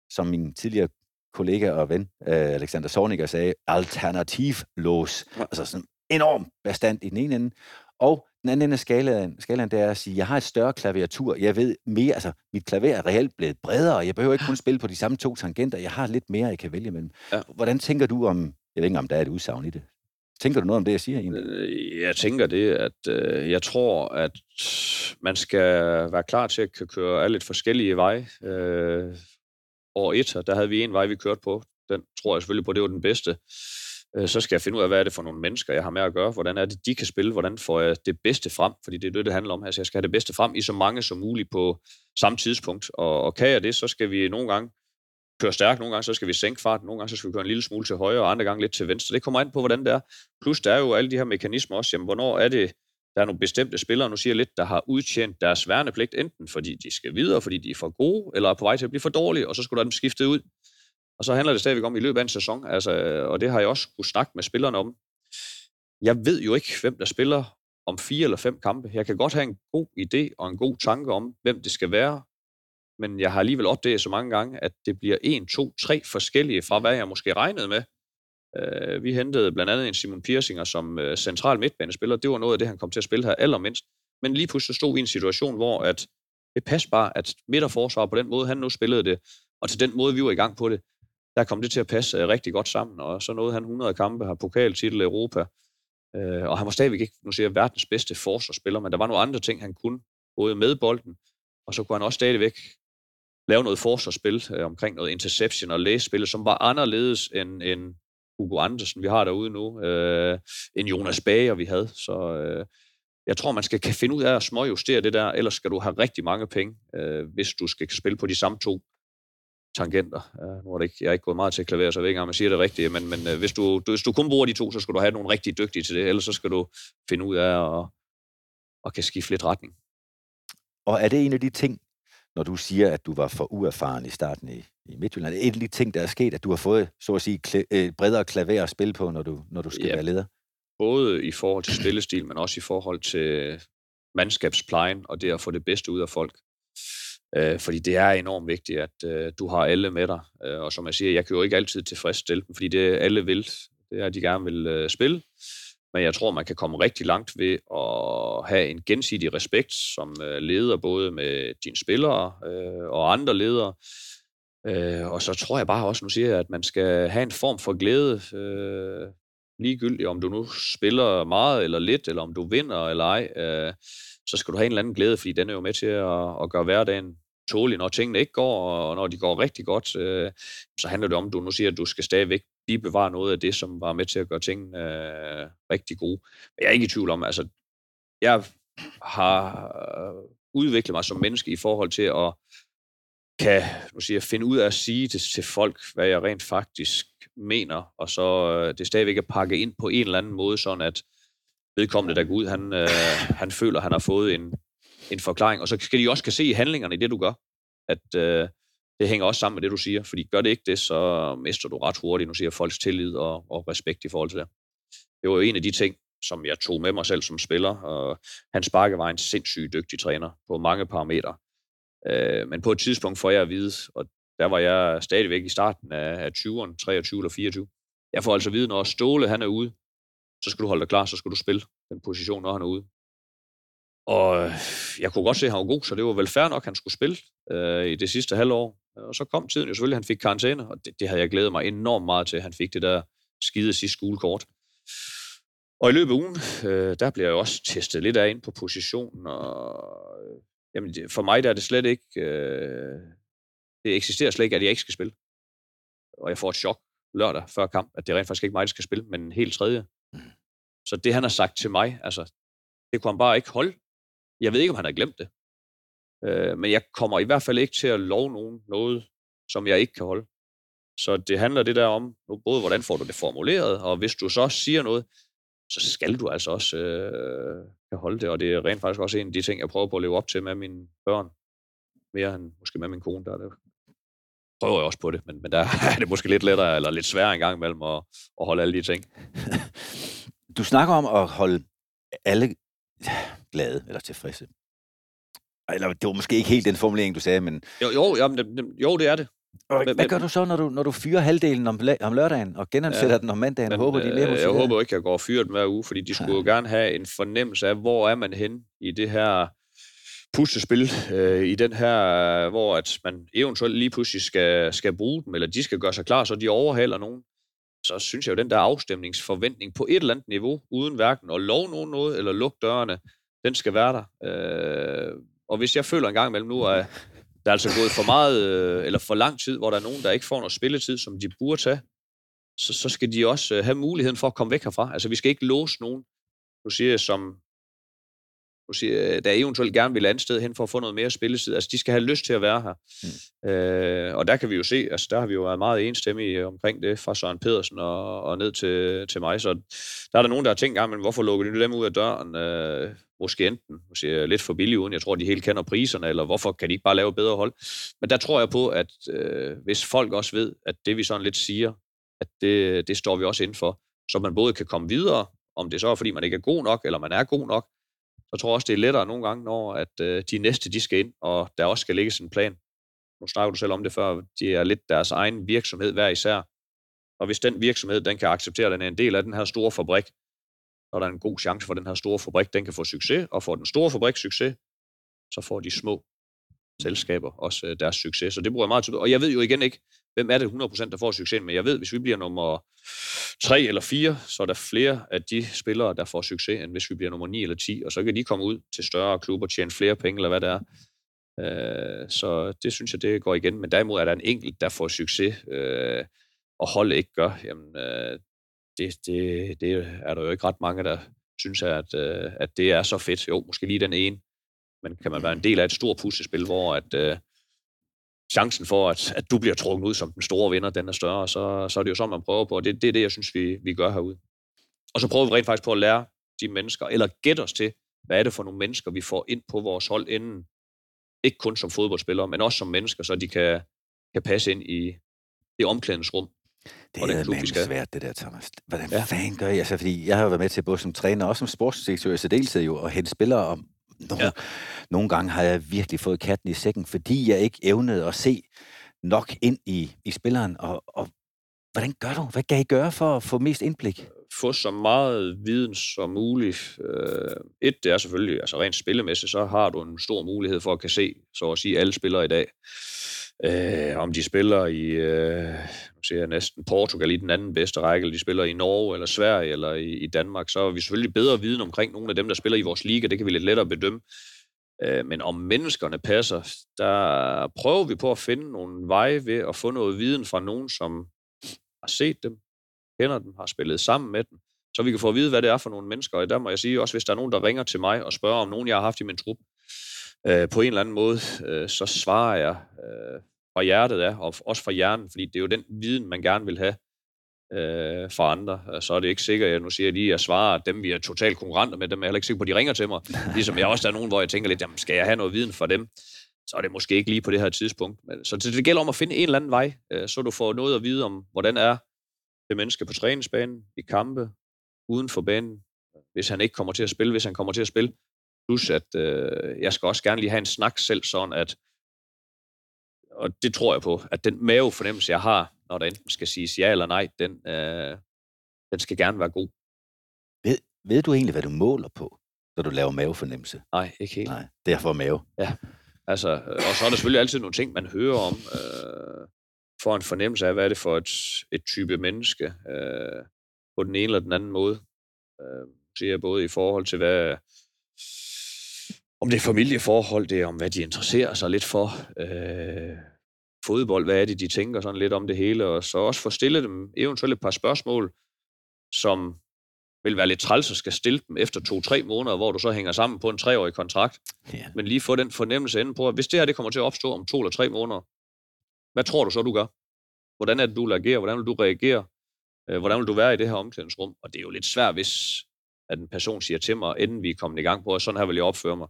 som min tidligere kollega og ven, øh, Alexander Sorniger sagde, alternativlås. Ja. Altså sådan enorm bestand i den ene ende. Og den anden ende af skalaen, skalaen det er at sige, jeg har et større klaviatur, jeg ved mere, altså mit klaver er reelt blevet bredere, jeg behøver ikke kun spille på de samme to tangenter, jeg har lidt mere, jeg kan vælge mellem. Ja. Hvordan tænker du om, jeg ved ikke om der er et udsagn i det, Tænker du noget om det, jeg siger egentlig? Øh, jeg tænker det, at øh, jeg tror, at man skal være klar til at køre alle lidt forskellige veje. Øh, år et, der havde vi en vej, vi kørte på. Den tror jeg selvfølgelig på, det var den bedste. Øh, så skal jeg finde ud af, hvad er det for nogle mennesker, jeg har med at gøre, hvordan er det, de kan spille, hvordan får jeg det bedste frem, fordi det er det, det handler om. Altså, jeg skal have det bedste frem i så mange som muligt på samme tidspunkt, og, og kan jeg det, så skal vi nogle gange køre stærkt. Nogle gange så skal vi sænke farten, nogle gange så skal vi køre en lille smule til højre, og andre gange lidt til venstre. Det kommer an på, hvordan det er. Plus der er jo alle de her mekanismer også. Jamen, hvornår er det, der er nogle bestemte spillere, nu siger jeg lidt, der har udtjent deres værnepligt, enten fordi de skal videre, fordi de er for gode, eller er på vej til at blive for dårlige, og så skulle der dem skiftet ud. Og så handler det stadigvæk om i løbet af en sæson, altså, og det har jeg også kunne snakke med spillerne om. Jeg ved jo ikke, hvem der spiller om fire eller fem kampe. Jeg kan godt have en god idé og en god tanke om, hvem det skal være, men jeg har alligevel opdaget så mange gange, at det bliver en, to, tre forskellige fra, hvad jeg måske regnede med. Uh, vi hentede blandt andet en Simon Piersinger som øh, central midtbanespiller. Det var noget af det, han kom til at spille her allermindst. Men lige pludselig stod vi i en situation, hvor at det passede bare, at midterforsvar på den måde, han nu spillede det, og til den måde, vi var i gang på det, der kom det til at passe øh, rigtig godt sammen. Og så nåede han 100 kampe, har pokaltitel i Europa, uh, og han var stadigvæk ikke, nu siger jeg, verdens bedste forsvarsspiller, men der var nogle andre ting, han kunne, både med bolden, og så kunne han også stadigvæk lave noget forsvarsspil øh, omkring noget interception og læsespil, som var anderledes end, end Hugo Andersen, vi har derude nu, øh, end Jonas Bager, vi havde. Så øh, jeg tror, man skal kan finde ud af at småjustere det der, ellers skal du have rigtig mange penge, øh, hvis du skal spille på de samme to tangenter. Uh, nu er det ikke, jeg er ikke gået meget til klaver, så jeg ved ikke, om man siger det rigtigt, men, men uh, hvis, du, du, hvis du kun bruger de to, så skal du have nogle rigtig dygtige til det, ellers så skal du finde ud af at, at kan skifte lidt retning. Og er det en af de ting, når du siger, at du var for uerfaren i starten i, i Midtjylland. Et af de ting, der er sket, at du har fået, så at sige, klæ, øh, bredere klaver at spille på, når du, når du skal ja, være leder? Både i forhold til spillestil, men også i forhold til mandskabsplejen og det at få det bedste ud af folk. Øh, fordi det er enormt vigtigt, at øh, du har alle med dig. Øh, og som jeg siger, jeg kan jo ikke altid tilfredsstille dem, fordi det alle vil, det er, at de gerne vil øh, spille. Men jeg tror, man kan komme rigtig langt ved at have en gensidig respekt som øh, leder, både med dine spillere øh, og andre ledere. Øh, og så tror jeg bare også, nu siger jeg, at man skal have en form for glæde, øh, ligegyldigt om du nu spiller meget eller lidt, eller om du vinder eller ej, øh, så skal du have en eller anden glæde, fordi den er jo med til at, at gøre hverdagen tålige, når tingene ikke går, og når de går rigtig godt, øh, så handler det om, at du nu siger, at du skal stadigvæk bevare noget af det, som var med til at gøre tingene øh, rigtig gode. Men jeg er ikke i tvivl om, altså, jeg har øh, udviklet mig som menneske i forhold til at kan nu siger, finde ud af at sige det til folk, hvad jeg rent faktisk mener, og så øh, det stadigvæk at pakke ind på en eller anden måde, sådan at vedkommende, der går ud, han, øh, han føler, han har fået en, en forklaring. Og så skal de også kan se i handlingerne i det, du gør, at øh, det hænger også sammen med det, du siger. Fordi gør det ikke det, så mister du ret hurtigt, nu siger folks tillid og, og respekt i forhold til det. Det var jo en af de ting, som jeg tog med mig selv som spiller. Og Hans Bakke var en sindssygt dygtig træner på mange parametre. Øh, men på et tidspunkt får jeg at vide, og der var jeg stadigvæk i starten af, af 20'erne, 23 eller 24. Jeg får altså at vide, når Ståle han er ude, så skal du holde dig klar, så skal du spille den position, når han er ude. Og jeg kunne godt se, at han var god, så det var vel fair nok, at han skulle spille øh, i det sidste halvår. Og så kom tiden jo selvfølgelig, han fik karantæne, og det, det havde jeg glædet mig enormt meget til, at han fik det der skide sidste skolekort. Og i løbet af ugen, øh, der bliver jeg også testet lidt af ind på positionen, og jamen, for mig der er det slet ikke, øh, det eksisterer slet ikke, at jeg ikke skal spille. Og jeg får et chok lørdag før kamp, at det er rent faktisk ikke mig, der skal spille, men en helt tredje. Mm. Så det, han har sagt til mig, altså, det kunne han bare ikke holde. Jeg ved ikke, om han har glemt det. Øh, men jeg kommer i hvert fald ikke til at love nogen noget, som jeg ikke kan holde. Så det handler det der om, både hvordan får du det formuleret, og hvis du så siger noget, så skal du altså også øh, kan holde det. Og det er rent faktisk også en af de ting, jeg prøver på at leve op til med mine børn. Mere end måske med min kone, der er det. Prøver jeg også på det, men, men der (laughs) er det måske lidt lettere, eller lidt sværere engang imellem at, at holde alle de ting. Du snakker om at holde alle glade eller tilfredse. Eller det var måske ikke helt den formulering, du sagde, men... Jo, jo, jamen, det, jo det er det. Og hvad, hvad gør du så, når du, når du fyrer halvdelen om, om lørdagen, og genansætter ja, den om mandagen? Men, håber, de er mere Jeg håber ikke, at jeg går og fyrer den hver uge, fordi de skulle ja. jo gerne have en fornemmelse af, hvor er man hen i det her puslespil, øh, i den her, hvor at man eventuelt lige pludselig skal, skal bruge dem, eller de skal gøre sig klar, så de overhaler nogen. Så synes jeg jo, den der afstemningsforventning på et eller andet niveau, uden hverken at love nogen noget, eller lukke dørene, den skal være der. Øh, og hvis jeg føler en gang imellem nu, at der er altså gået for meget, øh, eller for lang tid, hvor der er nogen, der ikke får noget spilletid, som de burde tage, så, så skal de også øh, have muligheden for at komme væk herfra. Altså, vi skal ikke låse nogen, du siger, som sige, der eventuelt gerne vil andet sted hen for at få noget mere spilletid. Altså, de skal have lyst til at være her. Mm. Øh, og der kan vi jo se, altså der har vi jo været meget enstemmige omkring det, fra Søren Pedersen og, og ned til, til mig. Så der er der nogen, der har tænkt, men hvorfor lukker de dem ud af døren? Øh, måske enten måske lidt for billigt, uden jeg tror, de helt kender priserne, eller hvorfor kan de ikke bare lave bedre hold? Men der tror jeg på, at øh, hvis folk også ved, at det vi sådan lidt siger, at det, det står vi også inden for, så man både kan komme videre, om det så er, fordi man ikke er god nok, eller man er god nok, jeg tror også, det er lettere nogle gange, når at, øh, de næste de skal ind, og der også skal lægges en plan. Nu snakker du selv om det før, de er lidt deres egen virksomhed hver især. Og hvis den virksomhed, den kan acceptere, at den er en del af den her store fabrik, så er der en god chance for, at den her store fabrik, den kan få succes, og får den store fabrik succes, så får de små selskaber også øh, deres succes. Så det bruger jeg meget til. Og jeg ved jo igen ikke, hvem er det 100% der får succes, men jeg ved, hvis vi bliver nummer 3 eller 4, så er der flere af de spillere, der får succes, end hvis vi bliver nummer 9 eller 10, og så kan de komme ud til større klubber og tjene flere penge, eller hvad det er. Øh, så det synes jeg, det går igen. Men derimod er der en enkelt, der får succes, øh, og holdet ikke gør, jamen øh, det, det, det er der jo ikke ret mange, der synes, at, øh, at det er så fedt. Jo, måske lige den ene, men kan man være en del af et stort puslespil, hvor at, øh, chancen for, at, at du bliver trukket ud som den store vinder, den er større, så, så er det jo sådan, man prøver på, og det, det er det, jeg synes, vi, vi gør herude. Og så prøver vi rent faktisk på at lære de mennesker, eller gætte os til, hvad er det for nogle mennesker, vi får ind på vores hold inden, ikke kun som fodboldspillere, men også som mennesker, så de kan, kan passe ind i det omklædningsrum. Det er klub, svært, det der, Thomas. Hvordan ja. fanden gør jeg? Altså, fordi jeg har jo været med til både som træner og som sportsdirektør i særdeleshed jo, at hente spillere om, nogle, ja. nogle gange har jeg virkelig fået katten i sækken, fordi jeg ikke evnede at se nok ind i, i spilleren. Og, og hvordan gør du? Hvad kan I gøre for at få mest indblik? Få så meget viden som muligt. Øh, et, det er selvfølgelig, altså rent spillemæssigt, så har du en stor mulighed for at kan se, så at sige, alle spillere i dag. Øh, om de spiller i, øh, nu siger jeg næsten Portugal i den anden bedste række, eller de spiller i Norge eller Sverige eller i, i Danmark, så er vi selvfølgelig bedre viden omkring nogle af dem, der spiller i vores liga. Det kan vi lidt lettere bedømme. Øh, men om menneskerne passer, der prøver vi på at finde nogle veje ved at få noget viden fra nogen, som har set dem, kender dem, har spillet sammen med dem, så vi kan få at vide, hvad det er for nogle mennesker. Og der må jeg sige også, hvis der er nogen, der ringer til mig og spørger om nogen, jeg har haft i min trup, øh, på en eller anden måde, øh, så svarer jeg øh, fra hjertet af, og også fra hjernen, fordi det er jo den viden, man gerne vil have øh, fra andre. Så er det ikke sikkert, at jeg nu siger lige, at jeg svarer dem, vi er totalt konkurrenter med, dem er jeg heller ikke sikker på, at de ringer til mig. (laughs) Ligesom jeg også der er nogen, hvor jeg tænker lidt, jamen, skal jeg have noget viden fra dem? Så er det måske ikke lige på det her tidspunkt. Men, så det, det gælder om at finde en eller anden vej, øh, så du får noget at vide om, hvordan er det menneske på træningsbanen, i kampe, uden for banen, hvis han ikke kommer til at spille, hvis han kommer til at spille. Plus, at øh, jeg skal også gerne lige have en snak selv, sådan at, og det tror jeg på, at den mavefornemmelse, jeg har, når der enten skal siges ja eller nej, den, øh, den skal gerne være god. Ved, ved du egentlig, hvad du måler på, når du laver mavefornemmelse? Nej, ikke helt. Nej, det er for mave. Ja, altså, og så er der selvfølgelig altid nogle ting, man hører om, øh, for en fornemmelse af, hvad er det for et, et type menneske, øh, på den ene eller den anden måde. Øh, siger både i forhold til, hvad, om det er familieforhold, det er om, hvad de interesserer sig lidt for. Øh, fodbold, hvad er det, de tænker sådan lidt om det hele, og så også få stillet dem eventuelt et par spørgsmål, som vil være lidt træls at skal stille dem efter to-tre måneder, hvor du så hænger sammen på en treårig kontrakt. Ja. Men lige få den fornemmelse inde på, at hvis det her det kommer til at opstå om to eller tre måneder, hvad tror du så, du gør? Hvordan er det, du vil agere? Hvordan vil du reagere? Øh, hvordan vil du være i det her omklædningsrum? Og det er jo lidt svært, hvis at en person siger til mig, inden vi er kommet i gang på, at sådan her vil jeg opføre mig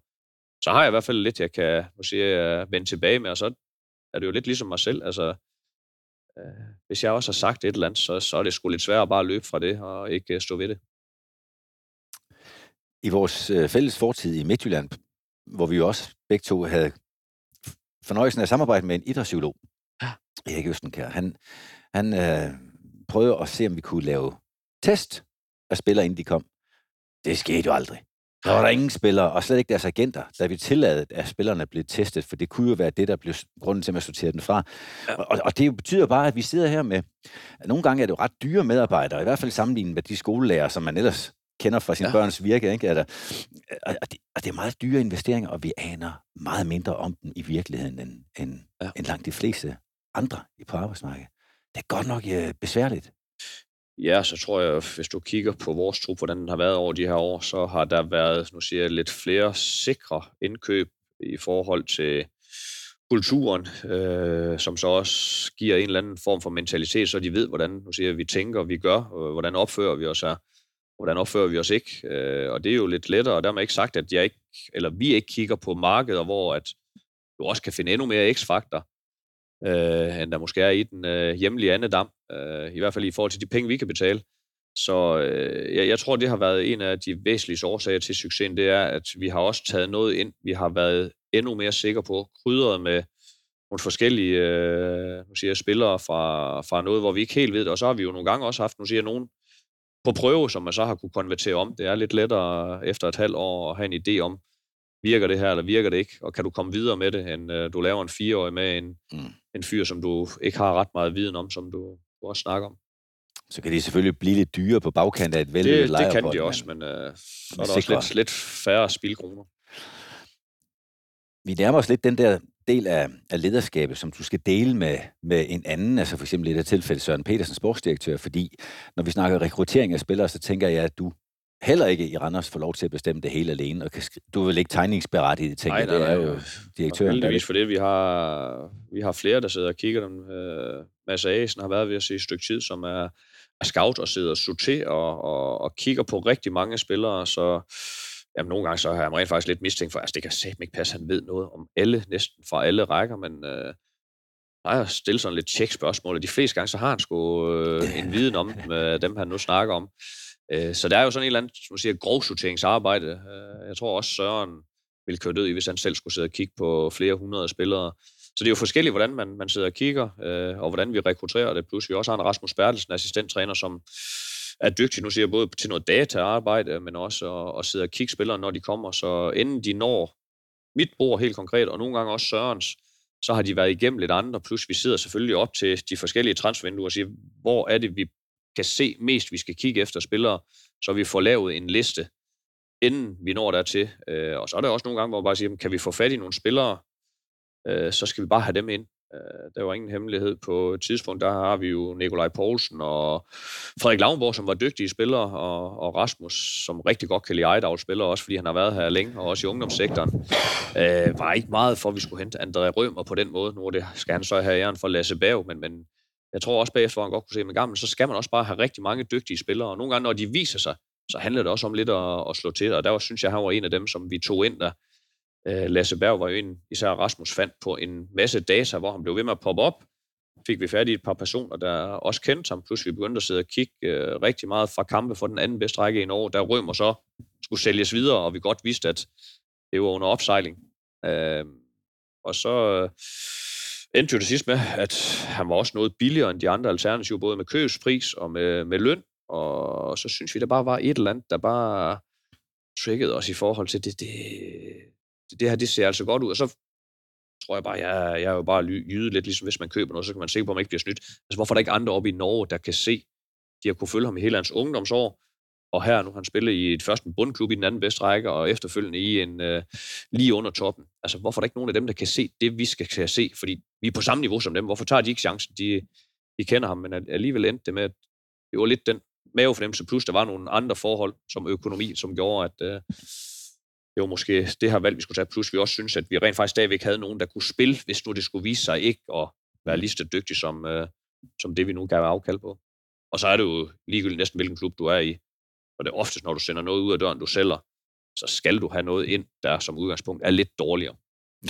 så har jeg i hvert fald lidt, jeg kan siger jeg, vende tilbage med, og så er det jo lidt ligesom mig selv. Altså, øh, hvis jeg også har sagt et eller andet, så, så er det sgu lidt svært at bare løbe fra det og ikke øh, stå ved det. I vores øh, fælles fortid i Midtjylland, hvor vi jo også begge to havde fornøjelsen af at samarbejde med en idrætspsykolog, ja. Erik Østenkær, han, han øh, prøvede at se, om vi kunne lave test af spillere, inden de kom. Det skete jo aldrig. Der var der ingen spillere, og slet ikke deres agenter, da vi tilladet, at spillerne blev testet, for det kunne jo være det, der blev grunden til, at man sorterede den fra. Og, og det betyder bare, at vi sidder her med, at nogle gange er det jo ret dyre medarbejdere, i hvert fald sammenlignet med de skolelærer, som man ellers kender fra sin ja. børns virke. Ikke? Er der, og, det, og det er meget dyre investeringer, og vi aner meget mindre om dem i virkeligheden, end, end, ja. end langt de fleste andre på arbejdsmarkedet. Det er godt nok uh, besværligt. Ja, så tror jeg, hvis du kigger på vores trup, hvordan den har været over de her år, så har der været, nu siger jeg, lidt flere sikre indkøb i forhold til kulturen, øh, som så også giver en eller anden form for mentalitet, så de ved, hvordan nu siger jeg, vi tænker, vi gør, øh, hvordan opfører vi os her, hvordan opfører vi os ikke. Øh, og det er jo lidt lettere, og der ikke sagt, at jeg ikke, eller vi ikke kigger på markeder, hvor at du også kan finde endnu mere x-faktor, øh, end der måske er i den øh, hjemlige andedam, øh, i hvert fald i forhold til de penge, vi kan betale. Så øh, jeg, jeg tror, det har været en af de væsentligste årsager til succesen, det er, at vi har også taget noget ind, vi har været endnu mere sikre på, krydret med nogle forskellige øh, nu siger jeg, spillere fra, fra noget, hvor vi ikke helt ved det, og så har vi jo nogle gange også haft, nu siger jeg, nogen på prøve, som man så har kunne konvertere om. Det er lidt lettere efter et halvt år at have en idé om, virker det her, eller virker det ikke, og kan du komme videre med det, end øh, du laver en fireårig med en, mm. en fyr, som du ikke har ret meget viden om, som du, du også snakker om. Så kan de selvfølgelig blive lidt dyre på bagkanten af et vældig det, det kan de også, men, men øh, så er der også lidt, lidt færre spilkroner. Vi nærmer os lidt den der del af, af lederskabet, som du skal dele med, med en anden, altså for eksempel i det tilfælde Søren Petersen, sportsdirektør, fordi når vi snakker rekruttering af spillere, så tænker jeg, at du heller ikke i Randers får lov til at bestemme det hele alene, og kan du vel ikke tegningsberettiget, tænker Nej, det er jo direktøren. Nej, for det, vi har, vi har flere, der sidder og kigger dem. Uh, Mads Asen har været ved at se et stykke tid, som er, er scout og sidder og sorterer og, og, og kigger på rigtig mange spillere, så jamen, nogle gange så har jeg rent faktisk lidt mistænkt for, altså det kan sætte ikke passe, han ved noget om alle, næsten fra alle rækker, men uh, Nej, at stille sådan lidt tjek-spørgsmål, og de fleste gange, så har han sgu øh, en viden om uh, dem, han nu snakker om. Øh, så der er jo sådan en eller anden, som siger, grovsorteringsarbejde. Øh, jeg tror også, Søren ville køre død i, hvis han selv skulle sidde og kigge på flere hundrede spillere. Så det er jo forskelligt, hvordan man, man sidder og kigger, øh, og hvordan vi rekrutterer det. Plus vi også har en Rasmus Bertelsen, assistenttræner, som er dygtig, nu siger jeg, både til noget dataarbejde, men også at, at sidde og kigge spillere, når de kommer. Så inden de når mit bord helt konkret, og nogle gange også Sørens, så har de været igennem lidt andre, plus vi sidder selvfølgelig op til de forskellige transfervinduer og siger, hvor er det, vi kan se mest, vi skal kigge efter spillere, så vi får lavet en liste, inden vi når dertil. Øh, og så er der også nogle gange, hvor man bare siger, kan vi få fat i nogle spillere, øh, så skal vi bare have dem ind. Øh, der var ingen hemmelighed på et tidspunkt. Der har vi jo Nikolaj Poulsen og Frederik Lavnborg, som var dygtige spillere, og, og Rasmus, som rigtig godt kan lide Ejdavl spiller, også fordi han har været her længe, og også i ungdomssektoren. Øh, var ikke meget for, at vi skulle hente André Rømer på den måde. Nu det, skal han så have æren for Lasse Bav, men, men jeg tror også bagefter, hvor han godt kunne se med gammel, så skal man også bare have rigtig mange dygtige spillere, og nogle gange, når de viser sig, så handler det også om lidt at, at slå til, og der var, synes jeg, han var en af dem, som vi tog ind der. Øh, Lasse Berg var jo en, især Rasmus fandt på en masse data, hvor han blev ved med at poppe op. Fik vi fat i et par personer, der også kendte ham, plus vi begyndte at sidde og kigge øh, rigtig meget fra kampe for den anden bedste række i Norge, der Rømer så skulle sælges videre, og vi godt vidste, at det var under opsejling. Øh, og så... Øh, endte jo det sidste med, at han var også noget billigere end de andre alternativer, både med købspris og med, med løn. Og så synes vi, der bare var et eller andet, der bare triggede os i forhold til, det, det, det, det her, det ser altså godt ud. Og så tror jeg bare, jeg, jeg er jo bare jyde lidt, ligesom hvis man køber noget, så kan man se på, at man ikke bliver snydt. Altså, hvorfor er der ikke andre oppe i Norge, der kan se, de har kunne følge ham i hele hans ungdomsår, og her nu han spiller i et første bundklub i den anden bedste række, og efterfølgende i en øh, lige under toppen. Altså, hvorfor er der ikke nogen af dem, der kan se det, vi skal se? Fordi vi er på samme niveau som dem. Hvorfor tager de ikke chancen? De, de kender ham, men alligevel endte det med, at det var lidt den mavefornemmelse, plus der var nogle andre forhold, som økonomi, som gjorde, at øh, det var måske det her valg, vi skulle tage. Plus vi også synes, at vi rent faktisk stadigvæk havde nogen, der kunne spille, hvis nu det skulle vise sig ikke at være lige så dygtig som, øh, som det, vi nu gav afkald på. Og så er det jo ligegyldigt næsten, hvilken klub du er i. Og det er oftest, når du sender noget ud af døren, du sælger, så skal du have noget ind, der som udgangspunkt er lidt dårligere.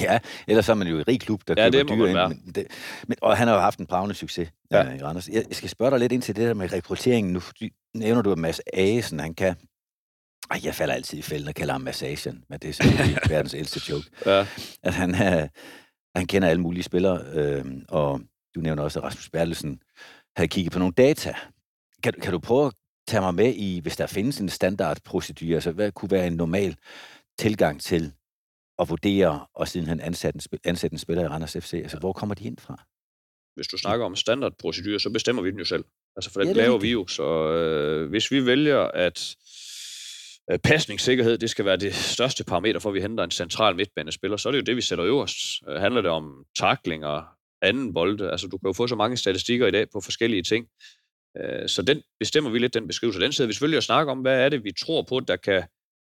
Ja, ellers er man jo i rig klub, der ja, køber det må dyr ind. Men det, men, og han har jo haft en bravende succes ja. øh, i Randers. Jeg skal spørge dig lidt ind til det der med rekrutteringen. Nu nævner du, at Mads Asen, han kan... Ej, jeg falder altid i fælden og kalder ham Massagen, men det er selvfølgelig (laughs) verdens ældste joke. Ja. At han, øh, han kender alle mulige spillere, øh, og du nævner også, at Rasmus Bertelsen havde kigget på nogle data. Kan, kan du prøve at tage mig med i, hvis der findes en standardprocedure, altså hvad kunne være en normal tilgang til at vurdere og sidenhen ansætte en, ansætte en spiller i Randers FC? Altså, hvor kommer de ind fra? Hvis du snakker om standardprocedurer, så bestemmer vi den jo selv. Altså, for det ja, laver vi jo. Så øh, hvis vi vælger, at øh, pasningssikkerhed, det skal være det største parameter for, at vi henter en central midtbanespiller, så er det jo det, vi sætter øverst. Øh, handler det om taklinger, anden bolde? Altså, du kan jo få så mange statistikker i dag på forskellige ting. Øh, så den bestemmer vi lidt, den beskrivelse. Den sidder vi selvfølgelig og snakker om, hvad er det, vi tror på, der kan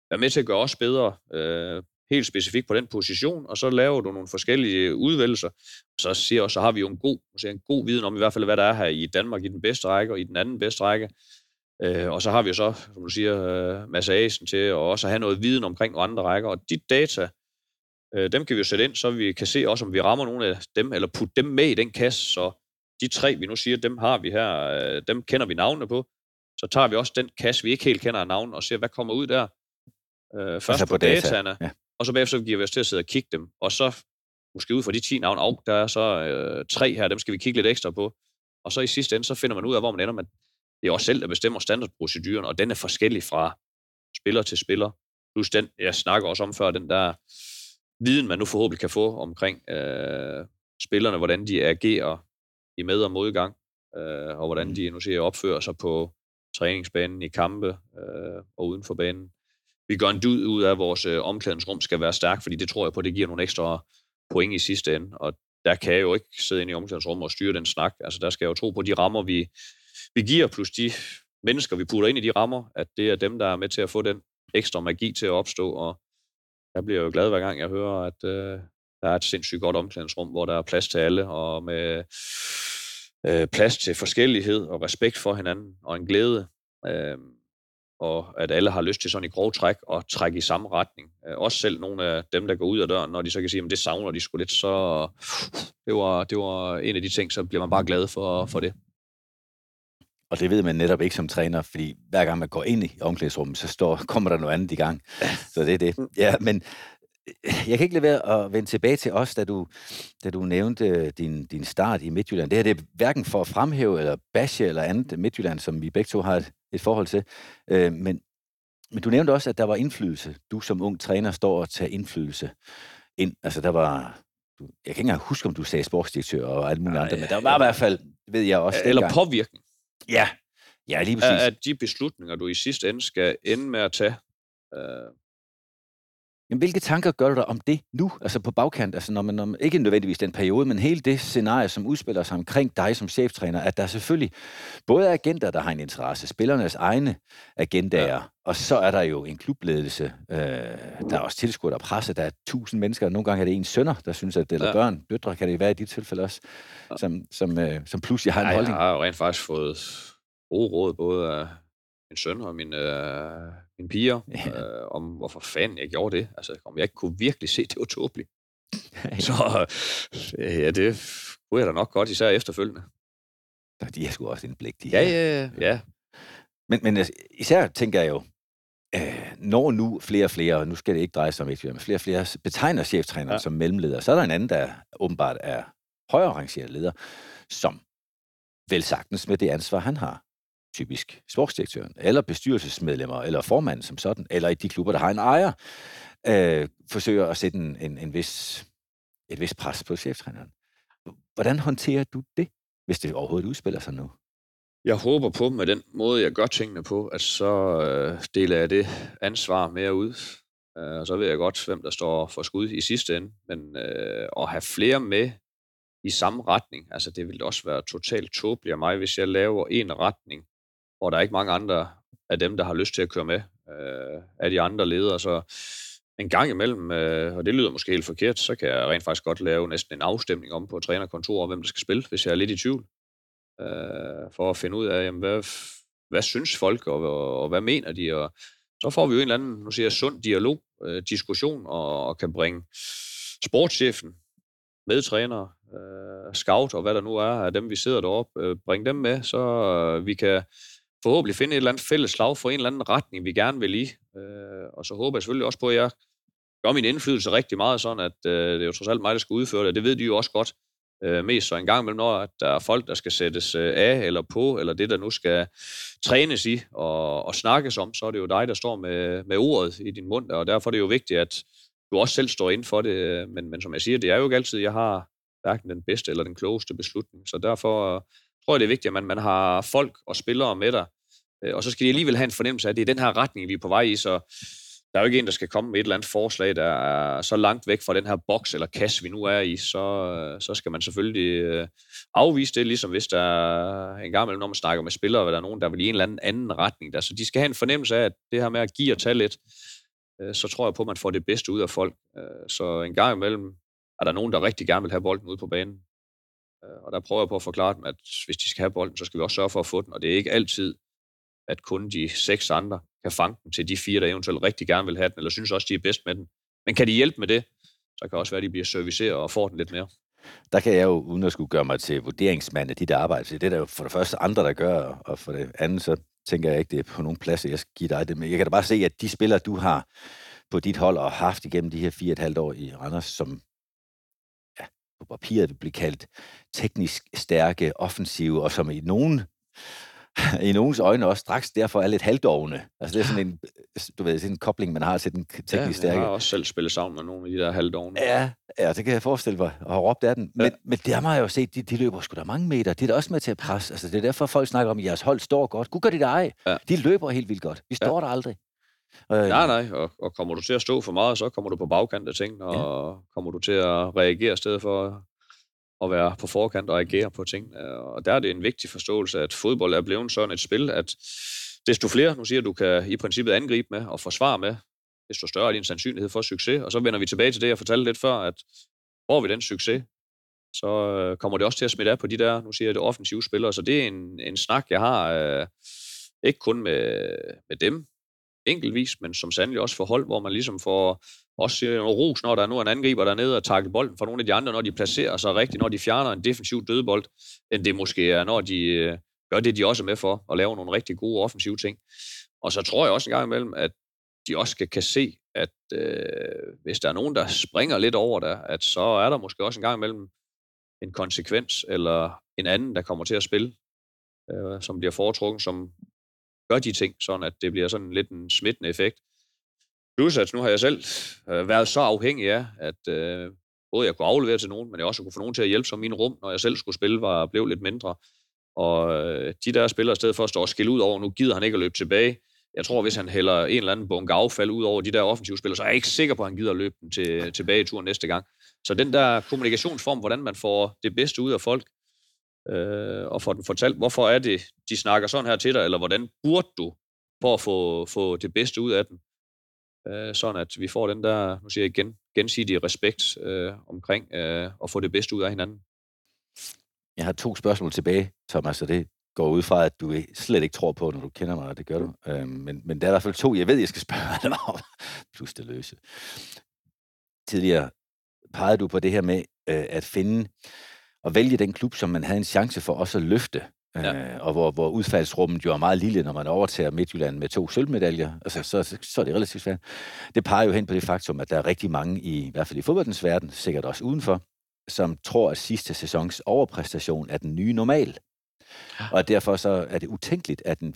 være med til at gøre os bedre, øh, helt specifikt på den position, og så laver du nogle forskellige udvælgelser. Så siger så har vi jo en god, en god viden om i hvert fald, hvad der er her i Danmark i den bedste række og i den anden bedste række. Øh, og så har vi jo så, som du siger, øh, massagen til at også have noget viden omkring nogle andre rækker. Og de data, øh, dem kan vi jo sætte ind, så vi kan se også, om vi rammer nogle af dem, eller putte dem med i den kasse, så de tre, vi nu siger, dem har vi her, øh, dem kender vi navnene på. Så tager vi også den kasse, vi ikke helt kender af navn, og ser, hvad kommer ud der. Øh, først altså på, på data. dataene, ja. og så bagefter giver vi os til at sidde og kigge dem. Og så måske ud fra de 10 navne, og der er så øh, tre her, dem skal vi kigge lidt ekstra på. Og så i sidste ende, så finder man ud af, hvor man ender med. Det er også selv, der bestemmer standardproceduren, og den er forskellig fra spiller til spiller. Plus den, jeg snakker også om før, den der viden, man nu forhåbentlig kan få omkring øh, spillerne, hvordan de agerer i med- og modgang, øh, og hvordan mm. de nu siger, opfører sig på træningsbanen, i kampe øh, og uden for banen. Vi gør en dyd ud af, at vores øh, omklædningsrum skal være stærkt, fordi det tror jeg på, det giver nogle ekstra point i sidste ende, og der kan jeg jo ikke sidde inde i omklædningsrummet og styre den snak. Altså, der skal jeg jo tro på de rammer, vi, vi giver, plus de mennesker, vi putter ind i de rammer, at det er dem, der er med til at få den ekstra magi til at opstå, og jeg bliver jo glad hver gang, jeg hører, at øh, der er et sindssygt godt omklædningsrum, hvor der er plads til alle, og med øh, plads til forskellighed og respekt for hinanden, og en glæde. Øh, og at alle har lyst til sådan i grov træk og trække i samme retning. Øh, også selv nogle af dem, der går ud af døren, når de så kan sige, at det savner de skulle lidt, så det var, det var en af de ting, så bliver man bare glad for, for det. Og det ved man netop ikke som træner, fordi hver gang man går ind i omklædningsrummet, så står, (laughs) kommer der noget andet i gang. Så det er det. Ja, men (sighs) jeg kan ikke lade være at vende tilbage til os, da du, da du nævnte din, din start i Midtjylland. Det her det er hverken for at fremhæve eller bashe eller andet Midtjylland, som vi begge to har et, et forhold til. Øh, men, men du nævnte også, at der var indflydelse. Du som ung træner står og tager indflydelse ind. Altså der var... Jeg kan ikke engang huske, om du sagde sportsdirektør og alt muligt andet, men der var i hvert fald, ved jeg også... Eller dengang. påvirkning. Ja, ja lige præcis. At de beslutninger, du i sidste ende skal ende med at tage, øh, Jamen, hvilke tanker gør du dig om det nu, altså på bagkant, altså når man, når man, ikke nødvendigvis den periode, men hele det scenarie, som udspiller sig omkring dig som cheftræner, at der selvfølgelig både er agenter, der har en interesse, spillernes egne agendaer, ja. og så er der jo en klubledelse, øh, der er også tilskudt og presse, der er tusind mennesker, nogle gange er det en sønner, der synes, at det er ja. børn, døtre kan det være i dit tilfælde også, som, som, øh, som pludselig har en Ej, holdning. Jeg har jo rent faktisk fået gode råd, både af min søn og min, øh, mine piger, ja. øh, om hvorfor fanden jeg gjorde det. Altså, om jeg ikke kunne virkelig se, det var tåbeligt. (laughs) Så øh, ja, det kunne jeg da nok godt, især efterfølgende. De har sgu også en blik, de ja, ja, ja. Men, men altså, især tænker jeg jo, øh, når nu flere og flere, og nu skal det ikke dreje sig om men flere og flere betegner cheftræner ja. som mellemleder, så er der en anden, der åbenbart er højere rangeret leder, som vel sagtens med det ansvar, han har, typisk sportsdirektøren, eller bestyrelsesmedlemmer, eller formanden som sådan, eller i de klubber, der har en ejer, øh, forsøger at sætte en, en, en vis, et vis pres på cheftræneren. Hvordan håndterer du det, hvis det overhovedet udspiller sig nu? Jeg håber på, med den måde, jeg gør tingene på, at så øh, deler jeg det ansvar mere ud. Øh, og så ved jeg godt, hvem der står for skud i sidste ende. Men øh, at have flere med i samme retning, altså det ville også være totalt tåbeligt af mig, hvis jeg laver en retning, og der er ikke mange andre af dem, der har lyst til at køre med øh, af de andre ledere. Så en gang imellem, øh, og det lyder måske helt forkert, så kan jeg rent faktisk godt lave næsten en afstemning om på trænerkontoret, hvem der skal spille, hvis jeg er lidt i tvivl. Øh, for at finde ud af, jamen, hvad, hvad synes folk, og, og, og hvad mener de, og så får vi jo en eller anden, nu siger jeg, sund dialog, øh, diskussion, og, og kan bringe sportschefen, medtrænere, øh, scout og hvad der nu er af dem, vi sidder deroppe, øh, bring dem med, så øh, vi kan forhåbentlig finde et eller andet fælles slag for en eller anden retning, vi gerne vil i. Øh, og så håber jeg selvfølgelig også på, at jeg gør min indflydelse rigtig meget, sådan at øh, det er jo trods alt mig, der skal udføre det. Det ved de jo også godt. Øh, mest så en gang imellem, når at der er folk, der skal sættes øh, af eller på, eller det, der nu skal trænes i og, og snakkes om, så er det jo dig, der står med, med ordet i din mund, og derfor er det jo vigtigt, at du også selv står ind for det. Men, men som jeg siger, det er jo ikke altid, jeg har hverken den bedste eller den klogeste beslutning. Så derfor tror jeg, det er vigtigt, at man, man har folk og spillere med dig, øh, og så skal de alligevel have en fornemmelse af, at det er den her retning, vi er på vej i, så der er jo ikke en, der skal komme med et eller andet forslag, der er så langt væk fra den her boks eller kasse, vi nu er i, så, øh, så skal man selvfølgelig øh, afvise det, ligesom hvis der er en gang imellem, når man snakker med spillere, der er nogen, der vil i en eller anden anden retning. Der. Så de skal have en fornemmelse af, at det her med at give og tage lidt, så tror jeg på, at man får det bedste ud af folk. Så en gang imellem er der nogen, der rigtig gerne vil have bolden ud på banen. Øh, og der prøver jeg på at forklare dem, at hvis de skal have bolden, så skal vi også sørge for at få den, og det er ikke altid, at kun de seks andre kan fange den til de fire, der eventuelt rigtig gerne vil have den, eller synes også, de er bedst med den. Men kan de hjælpe med det, så kan også være, at de bliver serviceret og får den lidt mere. Der kan jeg jo, uden at skulle gøre mig til vurderingsmand af de der arbejder, det er der jo for det første andre, der gør, og for det andet, så tænker jeg ikke, det er på nogen plads, jeg skal give dig det. Men jeg kan da bare se, at de spillere, du har på dit hold og haft igennem de her fire et halvt år i Randers, som på papiret blive kaldt teknisk stærke, offensive, og som i nogen i nogens øjne også straks derfor er lidt halvdovne. Altså det er sådan en, du ved, sådan en kobling, man har til den teknisk ja, stærke. jeg har også selv spillet sammen med nogle af de der halvdovne. Ja, ja, det kan jeg forestille mig, og har råbt af den. Men, ja. men det har jeg jo set, de, de løber sgu da mange meter. Det er da også med til at presse. Altså det er derfor, folk snakker om, at jeres hold står godt. Gud gør det ej. Ja. De løber helt vildt godt. Vi står ja. der aldrig. Øh, nej, nej, og, og kommer du til at stå for meget, så kommer du på bagkant af ting, og ja. kommer du til at reagere i stedet for at være på forkant og agere på ting. Og der er det en vigtig forståelse, at fodbold er blevet sådan et spil, at desto flere, nu siger du, kan i princippet angribe med og forsvare med, desto større er din sandsynlighed for succes. Og så vender vi tilbage til det, jeg fortalte lidt før, at får vi den succes, så øh, kommer det også til at smitte af på de der, nu siger jeg det, offensive spillere. Så det er en, en snak, jeg har, øh, ikke kun med, med dem enkeltvis, men som sandelig også for hold, hvor man ligesom får også en noget ros, når der er nu en angriber dernede og tager bolden fra nogle af de andre, når de placerer sig rigtigt, når de fjerner en defensiv dødbold, end det måske er, når de øh, gør det, de også er med for, at lave nogle rigtig gode offensive ting. Og så tror jeg også en gang imellem, at de også skal kan se, at øh, hvis der er nogen, der springer lidt over der, at så er der måske også en gang imellem en konsekvens, eller en anden, der kommer til at spille, øh, som bliver foretrukket, som gør de ting, sådan at det bliver sådan lidt en smittende effekt. Plus at nu har jeg selv øh, været så afhængig af, at øh, både jeg kunne aflevere til nogen, men jeg også kunne få nogen til at hjælpe som min rum, når jeg selv skulle spille, var blev lidt mindre. Og øh, de der spillere, i stedet for at stå og skille ud over, nu gider han ikke at løbe tilbage. Jeg tror, hvis han hælder en eller anden bunke affald ud over de der offensive spillere, så er jeg ikke sikker på, at han gider at løbe den til, tilbage i turen næste gang. Så den der kommunikationsform, hvordan man får det bedste ud af folk, øh, og får den fortalt, hvorfor er det, de snakker sådan her til dig, eller hvordan burde du for at få, få det bedste ud af dem, øh, sådan at vi får den der, nu siger jeg igen, gensidige respekt øh, omkring øh, at få det bedste ud af hinanden. Jeg har to spørgsmål tilbage, Thomas, og det går ud fra, at du slet ikke tror på, når du kender mig, og det gør du. Øh, men, men der er i hvert fald to, jeg ved, jeg skal spørge dig om, (laughs) plus det løse. Tidligere pegede du på det her med øh, at finde og vælge den klub, som man havde en chance for også at løfte. Ja. Øh, og hvor, hvor udfaldsrummet jo er meget lille, når man overtager Midtjylland med to sølvmedaljer. Altså, så, så, så er det relativt svært. Det peger jo hen på det faktum, at der er rigtig mange, i, i hvert fald i fodboldens verden, sikkert også udenfor, som tror, at sidste sæsons overpræstation er den nye normal. Ja. Og derfor så er det utænkeligt, at en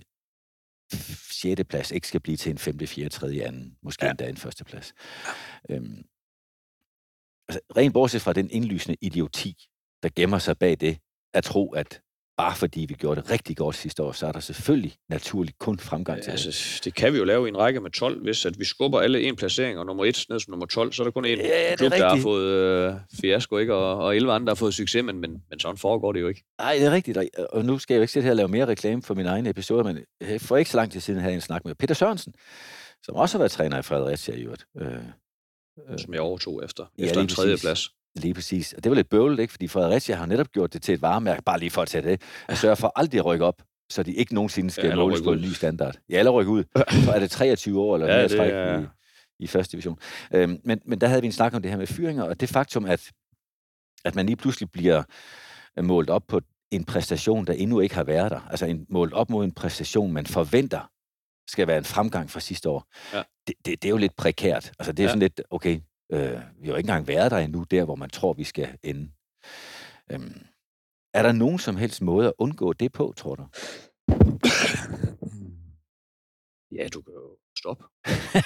6. plads ikke skal blive til en 5., 4., 3., 2., måske ja. endda en første plads. Ja. Øhm, altså, rent bortset fra den indlysende idioti, der gemmer sig bag det, at tro, at bare fordi vi gjorde det rigtig godt sidste år, så er der selvfølgelig naturligt kun fremgang til ja, altså, det. kan vi jo lave i en række med 12, hvis at vi skubber alle en placering, og nummer 1 ned som nummer 12, så er der kun en ja, klub, der har fået øh, fiasko, ikke? Og, og 11 andre, der har fået succes, men, men, men sådan foregår det jo ikke. Nej, det er rigtigt, og nu skal jeg jo ikke sidde her og lave mere reklame for min egen episode, men for ikke så lang tid siden havde jeg en snak med Peter Sørensen, som også har været træner i Fredericia i øvrigt. Øh, øh, som jeg overtog efter, ja, efter en tredje plads. Lige præcis. Og det var lidt bøvlet, ikke? Fordi Fredericia har netop gjort det til et varemærke, bare lige for at tage det, at sørge for aldrig at rykke op, så de ikke nogensinde skal ja, måles på en ny standard. Ja, eller rykke ud. Så er det 23 år eller ja, mere træk er... i, i første division. Øhm, men, men der havde vi en snak om det her med fyringer, og det faktum, at, at man lige pludselig bliver målt op på en præstation, der endnu ikke har været der. Altså en, målt op mod en præstation, man forventer skal være en fremgang fra sidste år. Ja. Det, det, det er jo lidt prekært. Altså det er ja. sådan lidt, okay, Øh, vi har jo ikke engang været der endnu, der hvor man tror, vi skal ende. Øhm, er der nogen som helst måde at undgå det på, tror du? (clears throat) Ja, du kan jo stoppe.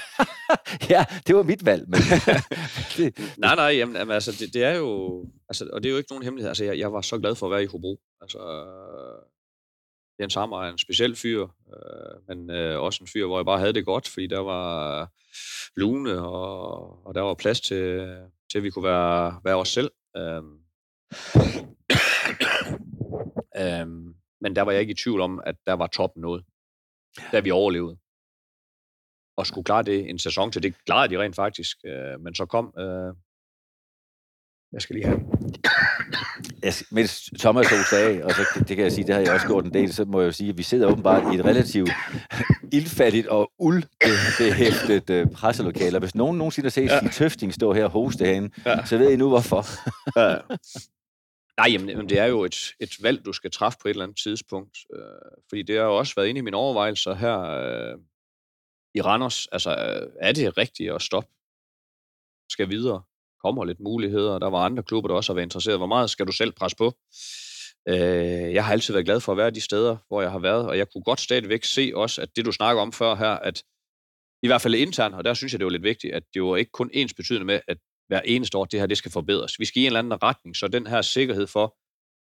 (laughs) ja, det var mit valg. Men (laughs) det, nej, nej, jamen, jamen, altså, det, det, er jo, altså, og det er jo ikke nogen hemmelighed. Altså, jeg, jeg var så glad for at være i Hobro. Altså, Jens Hammer er en speciel fyr, øh, men øh, også en fyr, hvor jeg bare havde det godt, fordi der var øh, lune, og, og der var plads til, til at vi kunne være, være os selv. Øhm, øhm, men der var jeg ikke i tvivl om, at der var toppen noget, da vi overlevede. Og skulle klare det en sæson til, det klarede de rent faktisk. Øh, men så kom... Øh, jeg skal lige have jeg, mens Thomas så sagde, og så, det kan jeg sige, det har jeg også gjort en del, så må jeg jo sige, at vi sidder åbenbart i et relativt ildfattigt og uldbehæftet uh, presselokale. Og hvis nogen nogensinde har set ja. sin tøfting stå her og hoste herinde, ja. så ved I nu hvorfor. ja. Nej, jamen, det er jo et, et valg, du skal træffe på et eller andet tidspunkt. Øh, fordi det har jo også været inde i mine overvejelser her øh, i Randers. Altså, er det rigtigt at stoppe? Skal videre? Kommer lidt muligheder. Der var andre klubber, der også har været interesseret. Hvor meget skal du selv presse på? Øh, jeg har altid været glad for at være de steder, hvor jeg har været, og jeg kunne godt stadigvæk se også, at det du snakker om før her, at i hvert fald internt, og der synes jeg, det var lidt vigtigt, at det var ikke kun ens betydende med, at hver eneste år, det her, det skal forbedres. Vi skal i en eller anden retning, så den her sikkerhed for,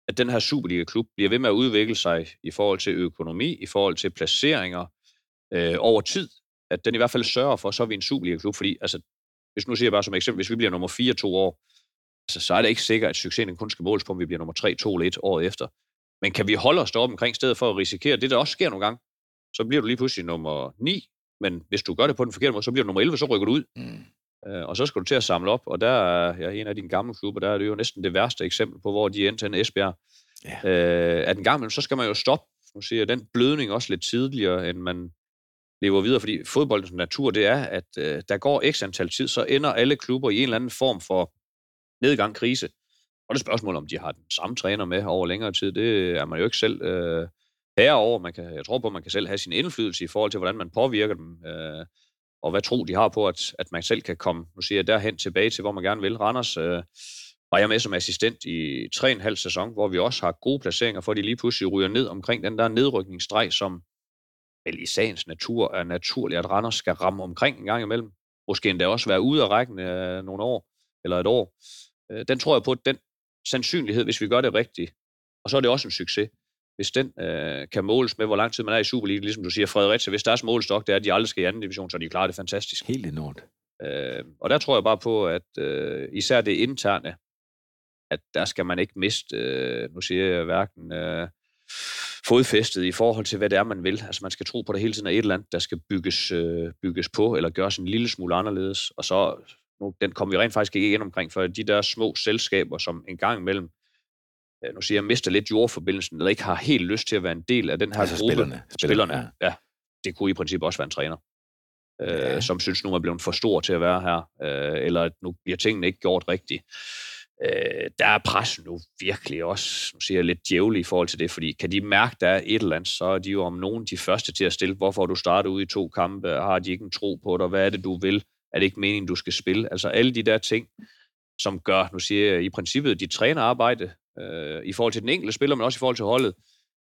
at den her Superliga-klub bliver ved med at udvikle sig i forhold til økonomi, i forhold til placeringer øh, over tid, at den i hvert fald sørger for, så er vi en Superliga-klub, fordi altså, hvis nu siger jeg bare som eksempel, hvis vi bliver nummer 4 to år, altså, så er det ikke sikkert, at succesen kun skal måles på, om vi bliver nummer 3, 2 eller 1 året efter. Men kan vi holde os deroppe omkring stedet for at risikere, det der også sker nogle gange, så bliver du lige pludselig nummer 9, men hvis du gør det på den forkerte måde, så bliver du nummer 11, så rykker du ud. Mm. Øh, og så skal du til at samle op, og der er ja, en af dine gamle klubber, der er det jo næsten det værste eksempel på, hvor de endte til Esbjerg. Ja. Øh, at en gang så skal man jo stoppe, nu siger den blødning også lidt tidligere, end man lever videre, fordi fodboldens natur, det er, at øh, der går x antal tid, så ender alle klubber i en eller anden form for nedgang, krise. Og det spørgsmål, om de har den samme træner med over længere tid, det er man jo ikke selv øh, herover. Man kan, jeg tror på, at man kan selv have sin indflydelse i forhold til, hvordan man påvirker dem, øh, og hvad tro de har på, at, at man selv kan komme, nu siger jeg, derhen tilbage til, hvor man gerne vil. Randers øh, var jeg med som assistent i 3,5 sæson, hvor vi også har gode placeringer, for de lige pludselig ryger ned omkring den der nedrykningsstreg, som vel i sagens natur er naturligt, at Randers skal ramme omkring en gang imellem. Måske endda også være ude af rækken øh, nogle år, eller et år. Øh, den tror jeg på, at den sandsynlighed, hvis vi gør det rigtigt, og så er det også en succes, hvis den øh, kan måles med, hvor lang tid man er i Superliga, ligesom du siger, Fredericia, hvis deres målstok det er, at de aldrig skal i anden division, så er de klarer det fantastisk. Helt enormt. Øh, og der tror jeg bare på, at øh, især det interne, at der skal man ikke miste, øh, nu siger jeg hverken øh, fodfæstet i forhold til, hvad det er, man vil. Altså man skal tro på, at det hele tiden er et eller andet, der skal bygges, øh, bygges på, eller gøres en lille smule anderledes. Og så, nu, den kommer vi rent faktisk ikke ind omkring, for de der små selskaber, som en gang imellem, øh, nu siger jeg, mister lidt jordforbindelsen, eller ikke har helt lyst til at være en del af den her altså gruppe. Spillerne. Spillerne, ja. ja. Det kunne i princippet også være en træner. Øh, ja. som synes nu er blevet for stor til at være her, øh, eller at nu bliver tingene ikke gjort rigtigt øh, der er pressen nu virkelig også, nu siger jeg lidt djævlig i forhold til det, fordi kan de mærke, der er et eller andet, så er de jo om nogen de første til at stille, hvorfor du starter ud i to kampe, har de ikke en tro på dig, hvad er det, du vil, er det ikke meningen, du skal spille? Altså alle de der ting, som gør, nu siger jeg, i princippet, dit trænerarbejde, øh, i forhold til den enkelte spiller, men også i forhold til holdet,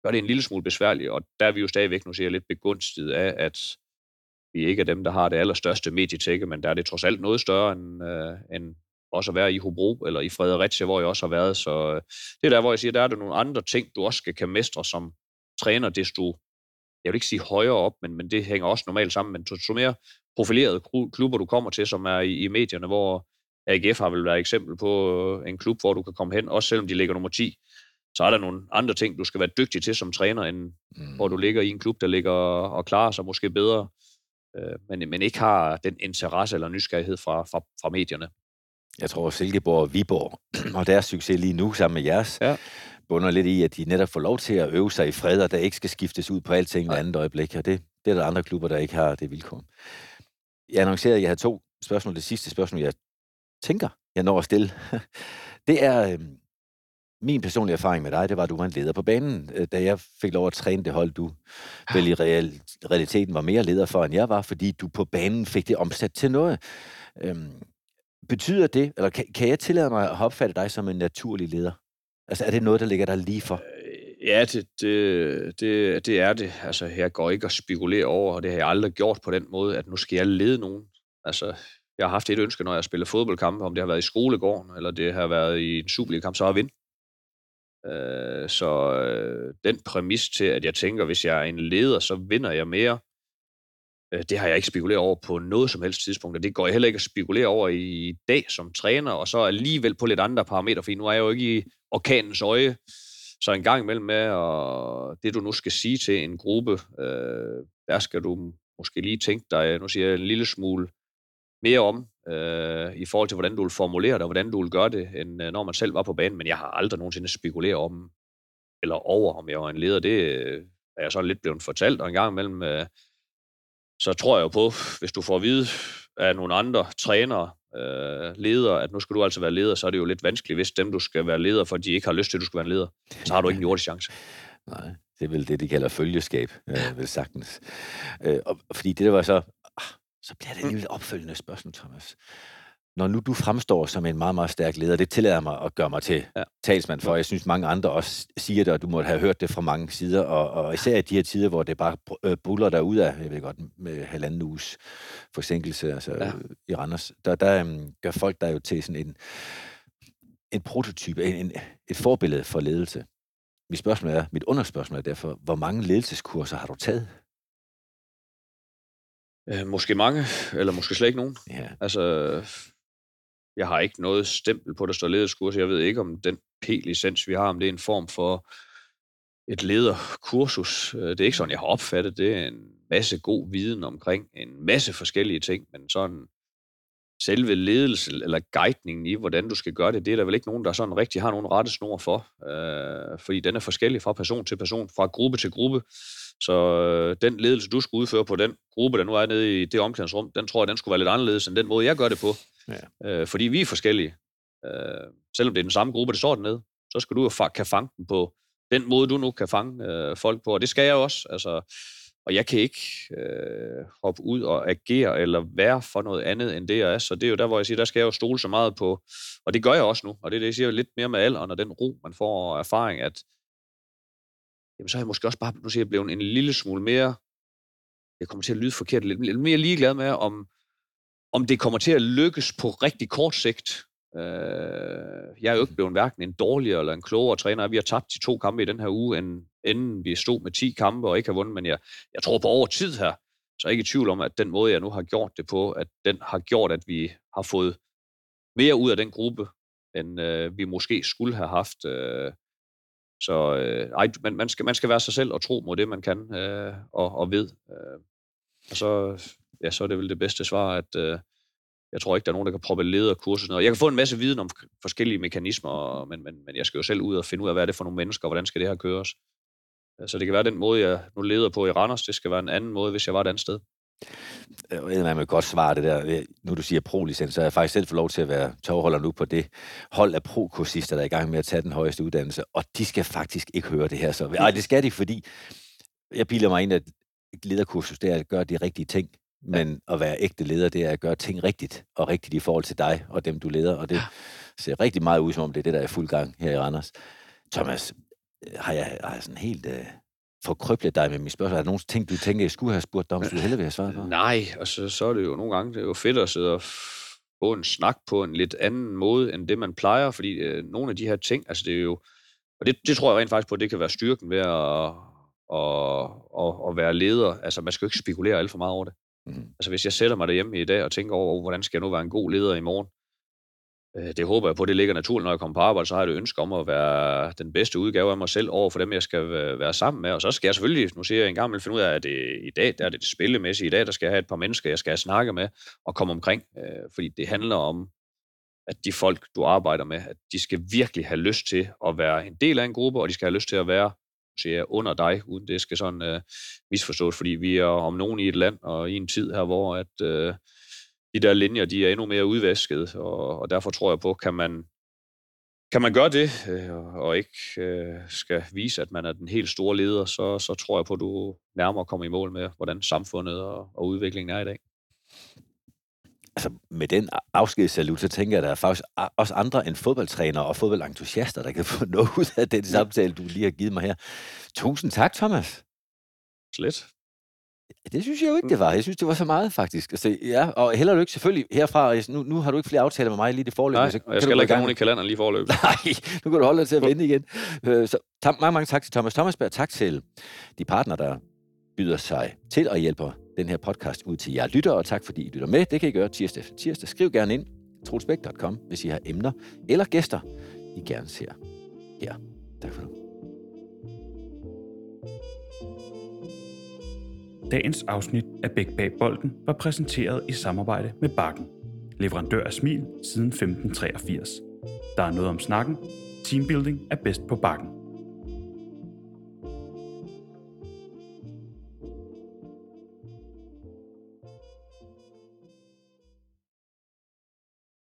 gør det en lille smule besværligt, og der er vi jo stadigvæk, nu siger jeg, lidt begunstiget af, at vi ikke er dem, der har det allerstørste medietække, men der er det trods alt noget større end, øh, end også at være i Hobro eller i Fredericia, hvor jeg også har været. Så øh, det er der, hvor jeg siger, der er der nogle andre ting, du også skal kan mestre som træner, desto, jeg vil ikke sige højere op, men, men det hænger også normalt sammen, men så mere profilerede klubber, du kommer til, som er i, i medierne, hvor AGF har vel været et eksempel på øh, en klub, hvor du kan komme hen, også selvom de ligger nummer 10, så er der nogle andre ting, du skal være dygtig til som træner, end mm. hvor du ligger i en klub, der ligger og klarer sig måske bedre, øh, men, men ikke har den interesse eller nysgerrighed fra, fra, fra medierne jeg tror, Silkeborg og Viborg (clears throat) og deres succes lige nu sammen med jeres, ja. bunder lidt i, at de netop får lov til at øve sig i fred, og der ikke skal skiftes ud på alting i andet øjeblik. Og det, det er der andre klubber, der ikke har det vilkår. Jeg annoncerede, at jeg har to spørgsmål. Det sidste spørgsmål, jeg tænker, jeg når at stille, (laughs) det er øh, min personlige erfaring med dig, det var, at du var en leder på banen. Øh, da jeg fik lov at træne det hold, du vel i real, realiteten var mere leder for, end jeg var, fordi du på banen fik det omsat til noget. Øhm, Betyder det, eller kan, kan jeg tillade mig at opfatte dig som en naturlig leder? Altså er det noget, der ligger der lige for? Øh, ja, det, det, det, det er det. Altså jeg går ikke og spekulerer over, og det har jeg aldrig gjort på den måde, at nu skal jeg lede nogen. Altså jeg har haft et ønske, når jeg spiller fodboldkampe, om det har været i skolegården, eller det har været i en Superliga-kamp, så har jeg vind. Øh, så øh, den præmis til, at jeg tænker, hvis jeg er en leder, så vinder jeg mere, Øh, det har jeg ikke spekuleret over på noget som helst tidspunkt, og det går jeg heller ikke at spekulere over i dag som træner, og så alligevel på lidt andre parametre, for nu er jeg jo ikke i orkanens øje, så en gang imellem med, og det du nu skal sige til en gruppe, øh, der skal du måske lige tænke dig, nu siger jeg en lille smule mere om, øh, i forhold til, hvordan du vil formulere det, og hvordan du vil gøre det, end øh, når man selv var på banen. Men jeg har aldrig nogensinde spekuleret om, eller over, om jeg var en leder. Det øh, er jeg sådan lidt blevet fortalt, og en gang imellem, øh, så tror jeg jo på, hvis du får at vide af nogle andre trænere, øh, ledere, at nu skal du altså være leder, så er det jo lidt vanskeligt, hvis dem, du skal være leder, for de ikke har lyst til, at du skal være en leder. Så har du ikke en jordisk chance. Nej, det er vel det, de kalder følgeskab, øh, vel sagtens. Øh, og, fordi det der var så, ah, så bliver det alligevel opfølgende spørgsmål, Thomas. Når nu du fremstår som en meget, meget stærk leder, det tillader mig at gøre mig til ja. talsmand for. Jeg synes, mange andre også siger det, og du må have hørt det fra mange sider. Og, og især i de her tider, hvor det bare øh, buller der ud af, jeg ved godt, med halvanden uges forsinkelse altså, ja. i Randers, der, der um, gør folk der jo til sådan en, en prototype, en, en, et forbillede for ledelse. Mit spørgsmål er, mit underspørgsmål er derfor, hvor mange ledelseskurser har du taget? Øh, måske mange, eller måske slet ikke nogen. Ja. Altså, jeg har ikke noget stempel på, der står lederskursus. Jeg ved ikke, om den P-licens, vi har, om det er en form for et lederkursus. Øh, det er ikke sådan, jeg har opfattet det. er en masse god viden omkring en masse forskellige ting, men sådan selve ledelse eller guidningen i, hvordan du skal gøre det, det er der vel ikke nogen, der sådan rigtig har nogen rette snor for. Øh, fordi den er forskellig fra person til person, fra gruppe til gruppe. Så øh, den ledelse, du skulle udføre på den gruppe, der nu er nede i det omklædningsrum, den tror jeg, den skulle være lidt anderledes end den måde, jeg gør det på. Ja. Øh, fordi vi er forskellige. Øh, selvom det er den samme gruppe, der står dernede, så skal du jo fa- kan fange den på den måde, du nu kan fange øh, folk på. Og det skal jeg også. Altså, og jeg kan ikke øh, hoppe ud og agere eller være for noget andet, end det jeg er. Så det er jo der, hvor jeg siger, der skal jeg jo stole så meget på. Og det gør jeg også nu. Og det er det, jeg siger lidt mere med alderen og den ro, man får og erfaring, at jamen, så er jeg måske også bare, nu siger jeg, blevet en lille smule mere, jeg kommer til at lyde forkert, lidt, lidt mere ligeglad med, om, om det kommer til at lykkes på rigtig kort sigt. Øh, jeg er jo ikke blevet hverken en dårligere eller en klogere træner. Vi har tabt de to kampe i den her uge, end, inden vi stod med 10 kampe og ikke har vundet, men jeg, jeg tror på over tid her, så er jeg ikke i tvivl om, at den måde, jeg nu har gjort det på, at den har gjort, at vi har fået mere ud af den gruppe, end øh, vi måske skulle have haft. Øh, så øh, ej, man, man, skal, man skal være sig selv og tro mod det, man kan øh, og, og ved. Øh, og så, ja, så er det vel det bedste svar, at øh, jeg tror ikke, der er nogen, der kan proppe lederkurser. Noget. Jeg kan få en masse viden om forskellige mekanismer, men, men, men jeg skal jo selv ud og finde ud af, hvad er det for nogle mennesker, og hvordan skal det her køres. Øh, så det kan være den måde, jeg nu leder på i Randers, det skal være en anden måde, hvis jeg var et andet sted. Øh, jeg ved, man vil godt svare det der. Øh, nu du siger pro-licens, så har jeg faktisk selv fået lov til at være tovholder nu på det hold af pro-kursister, der er i gang med at tage den højeste uddannelse, og de skal faktisk ikke høre det her. Så, ej, det skal de, fordi jeg bilder mig ind, at lederkursus, det er at gøre de rigtige ting, men at være ægte leder, det er at gøre ting rigtigt, og rigtigt i forhold til dig og dem, du leder, og det ser rigtig meget ud, som om det er det, der er fuld gang her i Randers. Thomas, har jeg, har jeg sådan helt... Uh forkryblet dig med mit spørgsmål? Er der nogle ting, du tænker, jeg skulle have spurgt dig om, du hellere vil have svaret på? Nej, og så, så er det jo nogle gange det er jo fedt at sidde og få en snak på en lidt anden måde, end det man plejer, fordi øh, nogle af de her ting, altså det er jo, og det, det tror jeg rent faktisk på, at det kan være styrken ved at, at, at, at være leder. Altså man skal jo ikke spekulere alt for meget over det. Mm. Altså hvis jeg sætter mig derhjemme i dag og tænker over, hvordan skal jeg nu være en god leder i morgen, øh, det håber jeg på, det ligger naturligt, når jeg kommer på arbejde, så har jeg et ønske om at være den bedste udgave af mig selv over for dem, jeg skal være sammen med. Og så skal jeg selvfølgelig, nu siger jeg en gang, finde ud af, at det, i dag der er det det spillemæssige. I dag der skal jeg have et par mennesker, jeg skal snakke med og komme omkring. Øh, fordi det handler om, at de folk, du arbejder med, at de skal virkelig have lyst til at være en del af en gruppe, og de skal have lyst til at være siger under dig, uden det skal sådan øh, misforstås, fordi vi er om nogen i et land og i en tid her, hvor at, øh, de der linjer, de er endnu mere udvasket, og, og derfor tror jeg på, kan man, kan man gøre det, øh, og ikke øh, skal vise, at man er den helt store leder, så, så tror jeg på, at du nærmere kommer i mål med, hvordan samfundet og, og udviklingen er i dag. Altså, med den afskedssalut, så tænker jeg, at der er faktisk også andre end fodboldtrænere og fodboldentusiaster, der kan (laughs) få noget ud af den samtale, du lige har givet mig her. Tusind tak, Thomas. Slet. Det synes jeg jo ikke, det var. Jeg synes, det var så meget, faktisk. Altså, ja, og heller du ikke selvfølgelig herfra. Nu, nu har du ikke flere aftaler med mig lige det forløb. Nej, så og jeg skal ikke have nogen i kalenderen lige forløb. (laughs) Nej, nu kan du holde dig til at vende igen. Øh, Så tam, mange, mange tak til Thomas Thomasberg. Tak til de partner, der byder sig til og hjælper den her podcast ud til jer lyttere. Og tak fordi I lytter med. Det kan I gøre tirsdag efter tirsdag. Skriv gerne ind trolsbæk.com, hvis I har emner eller gæster, I gerne ser her. Tak for nu. Dagens afsnit af Bæk Bag Bolden var præsenteret i samarbejde med Bakken. Leverandør af smil siden 1583. Der er noget om snakken. Teambuilding er bedst på Bakken.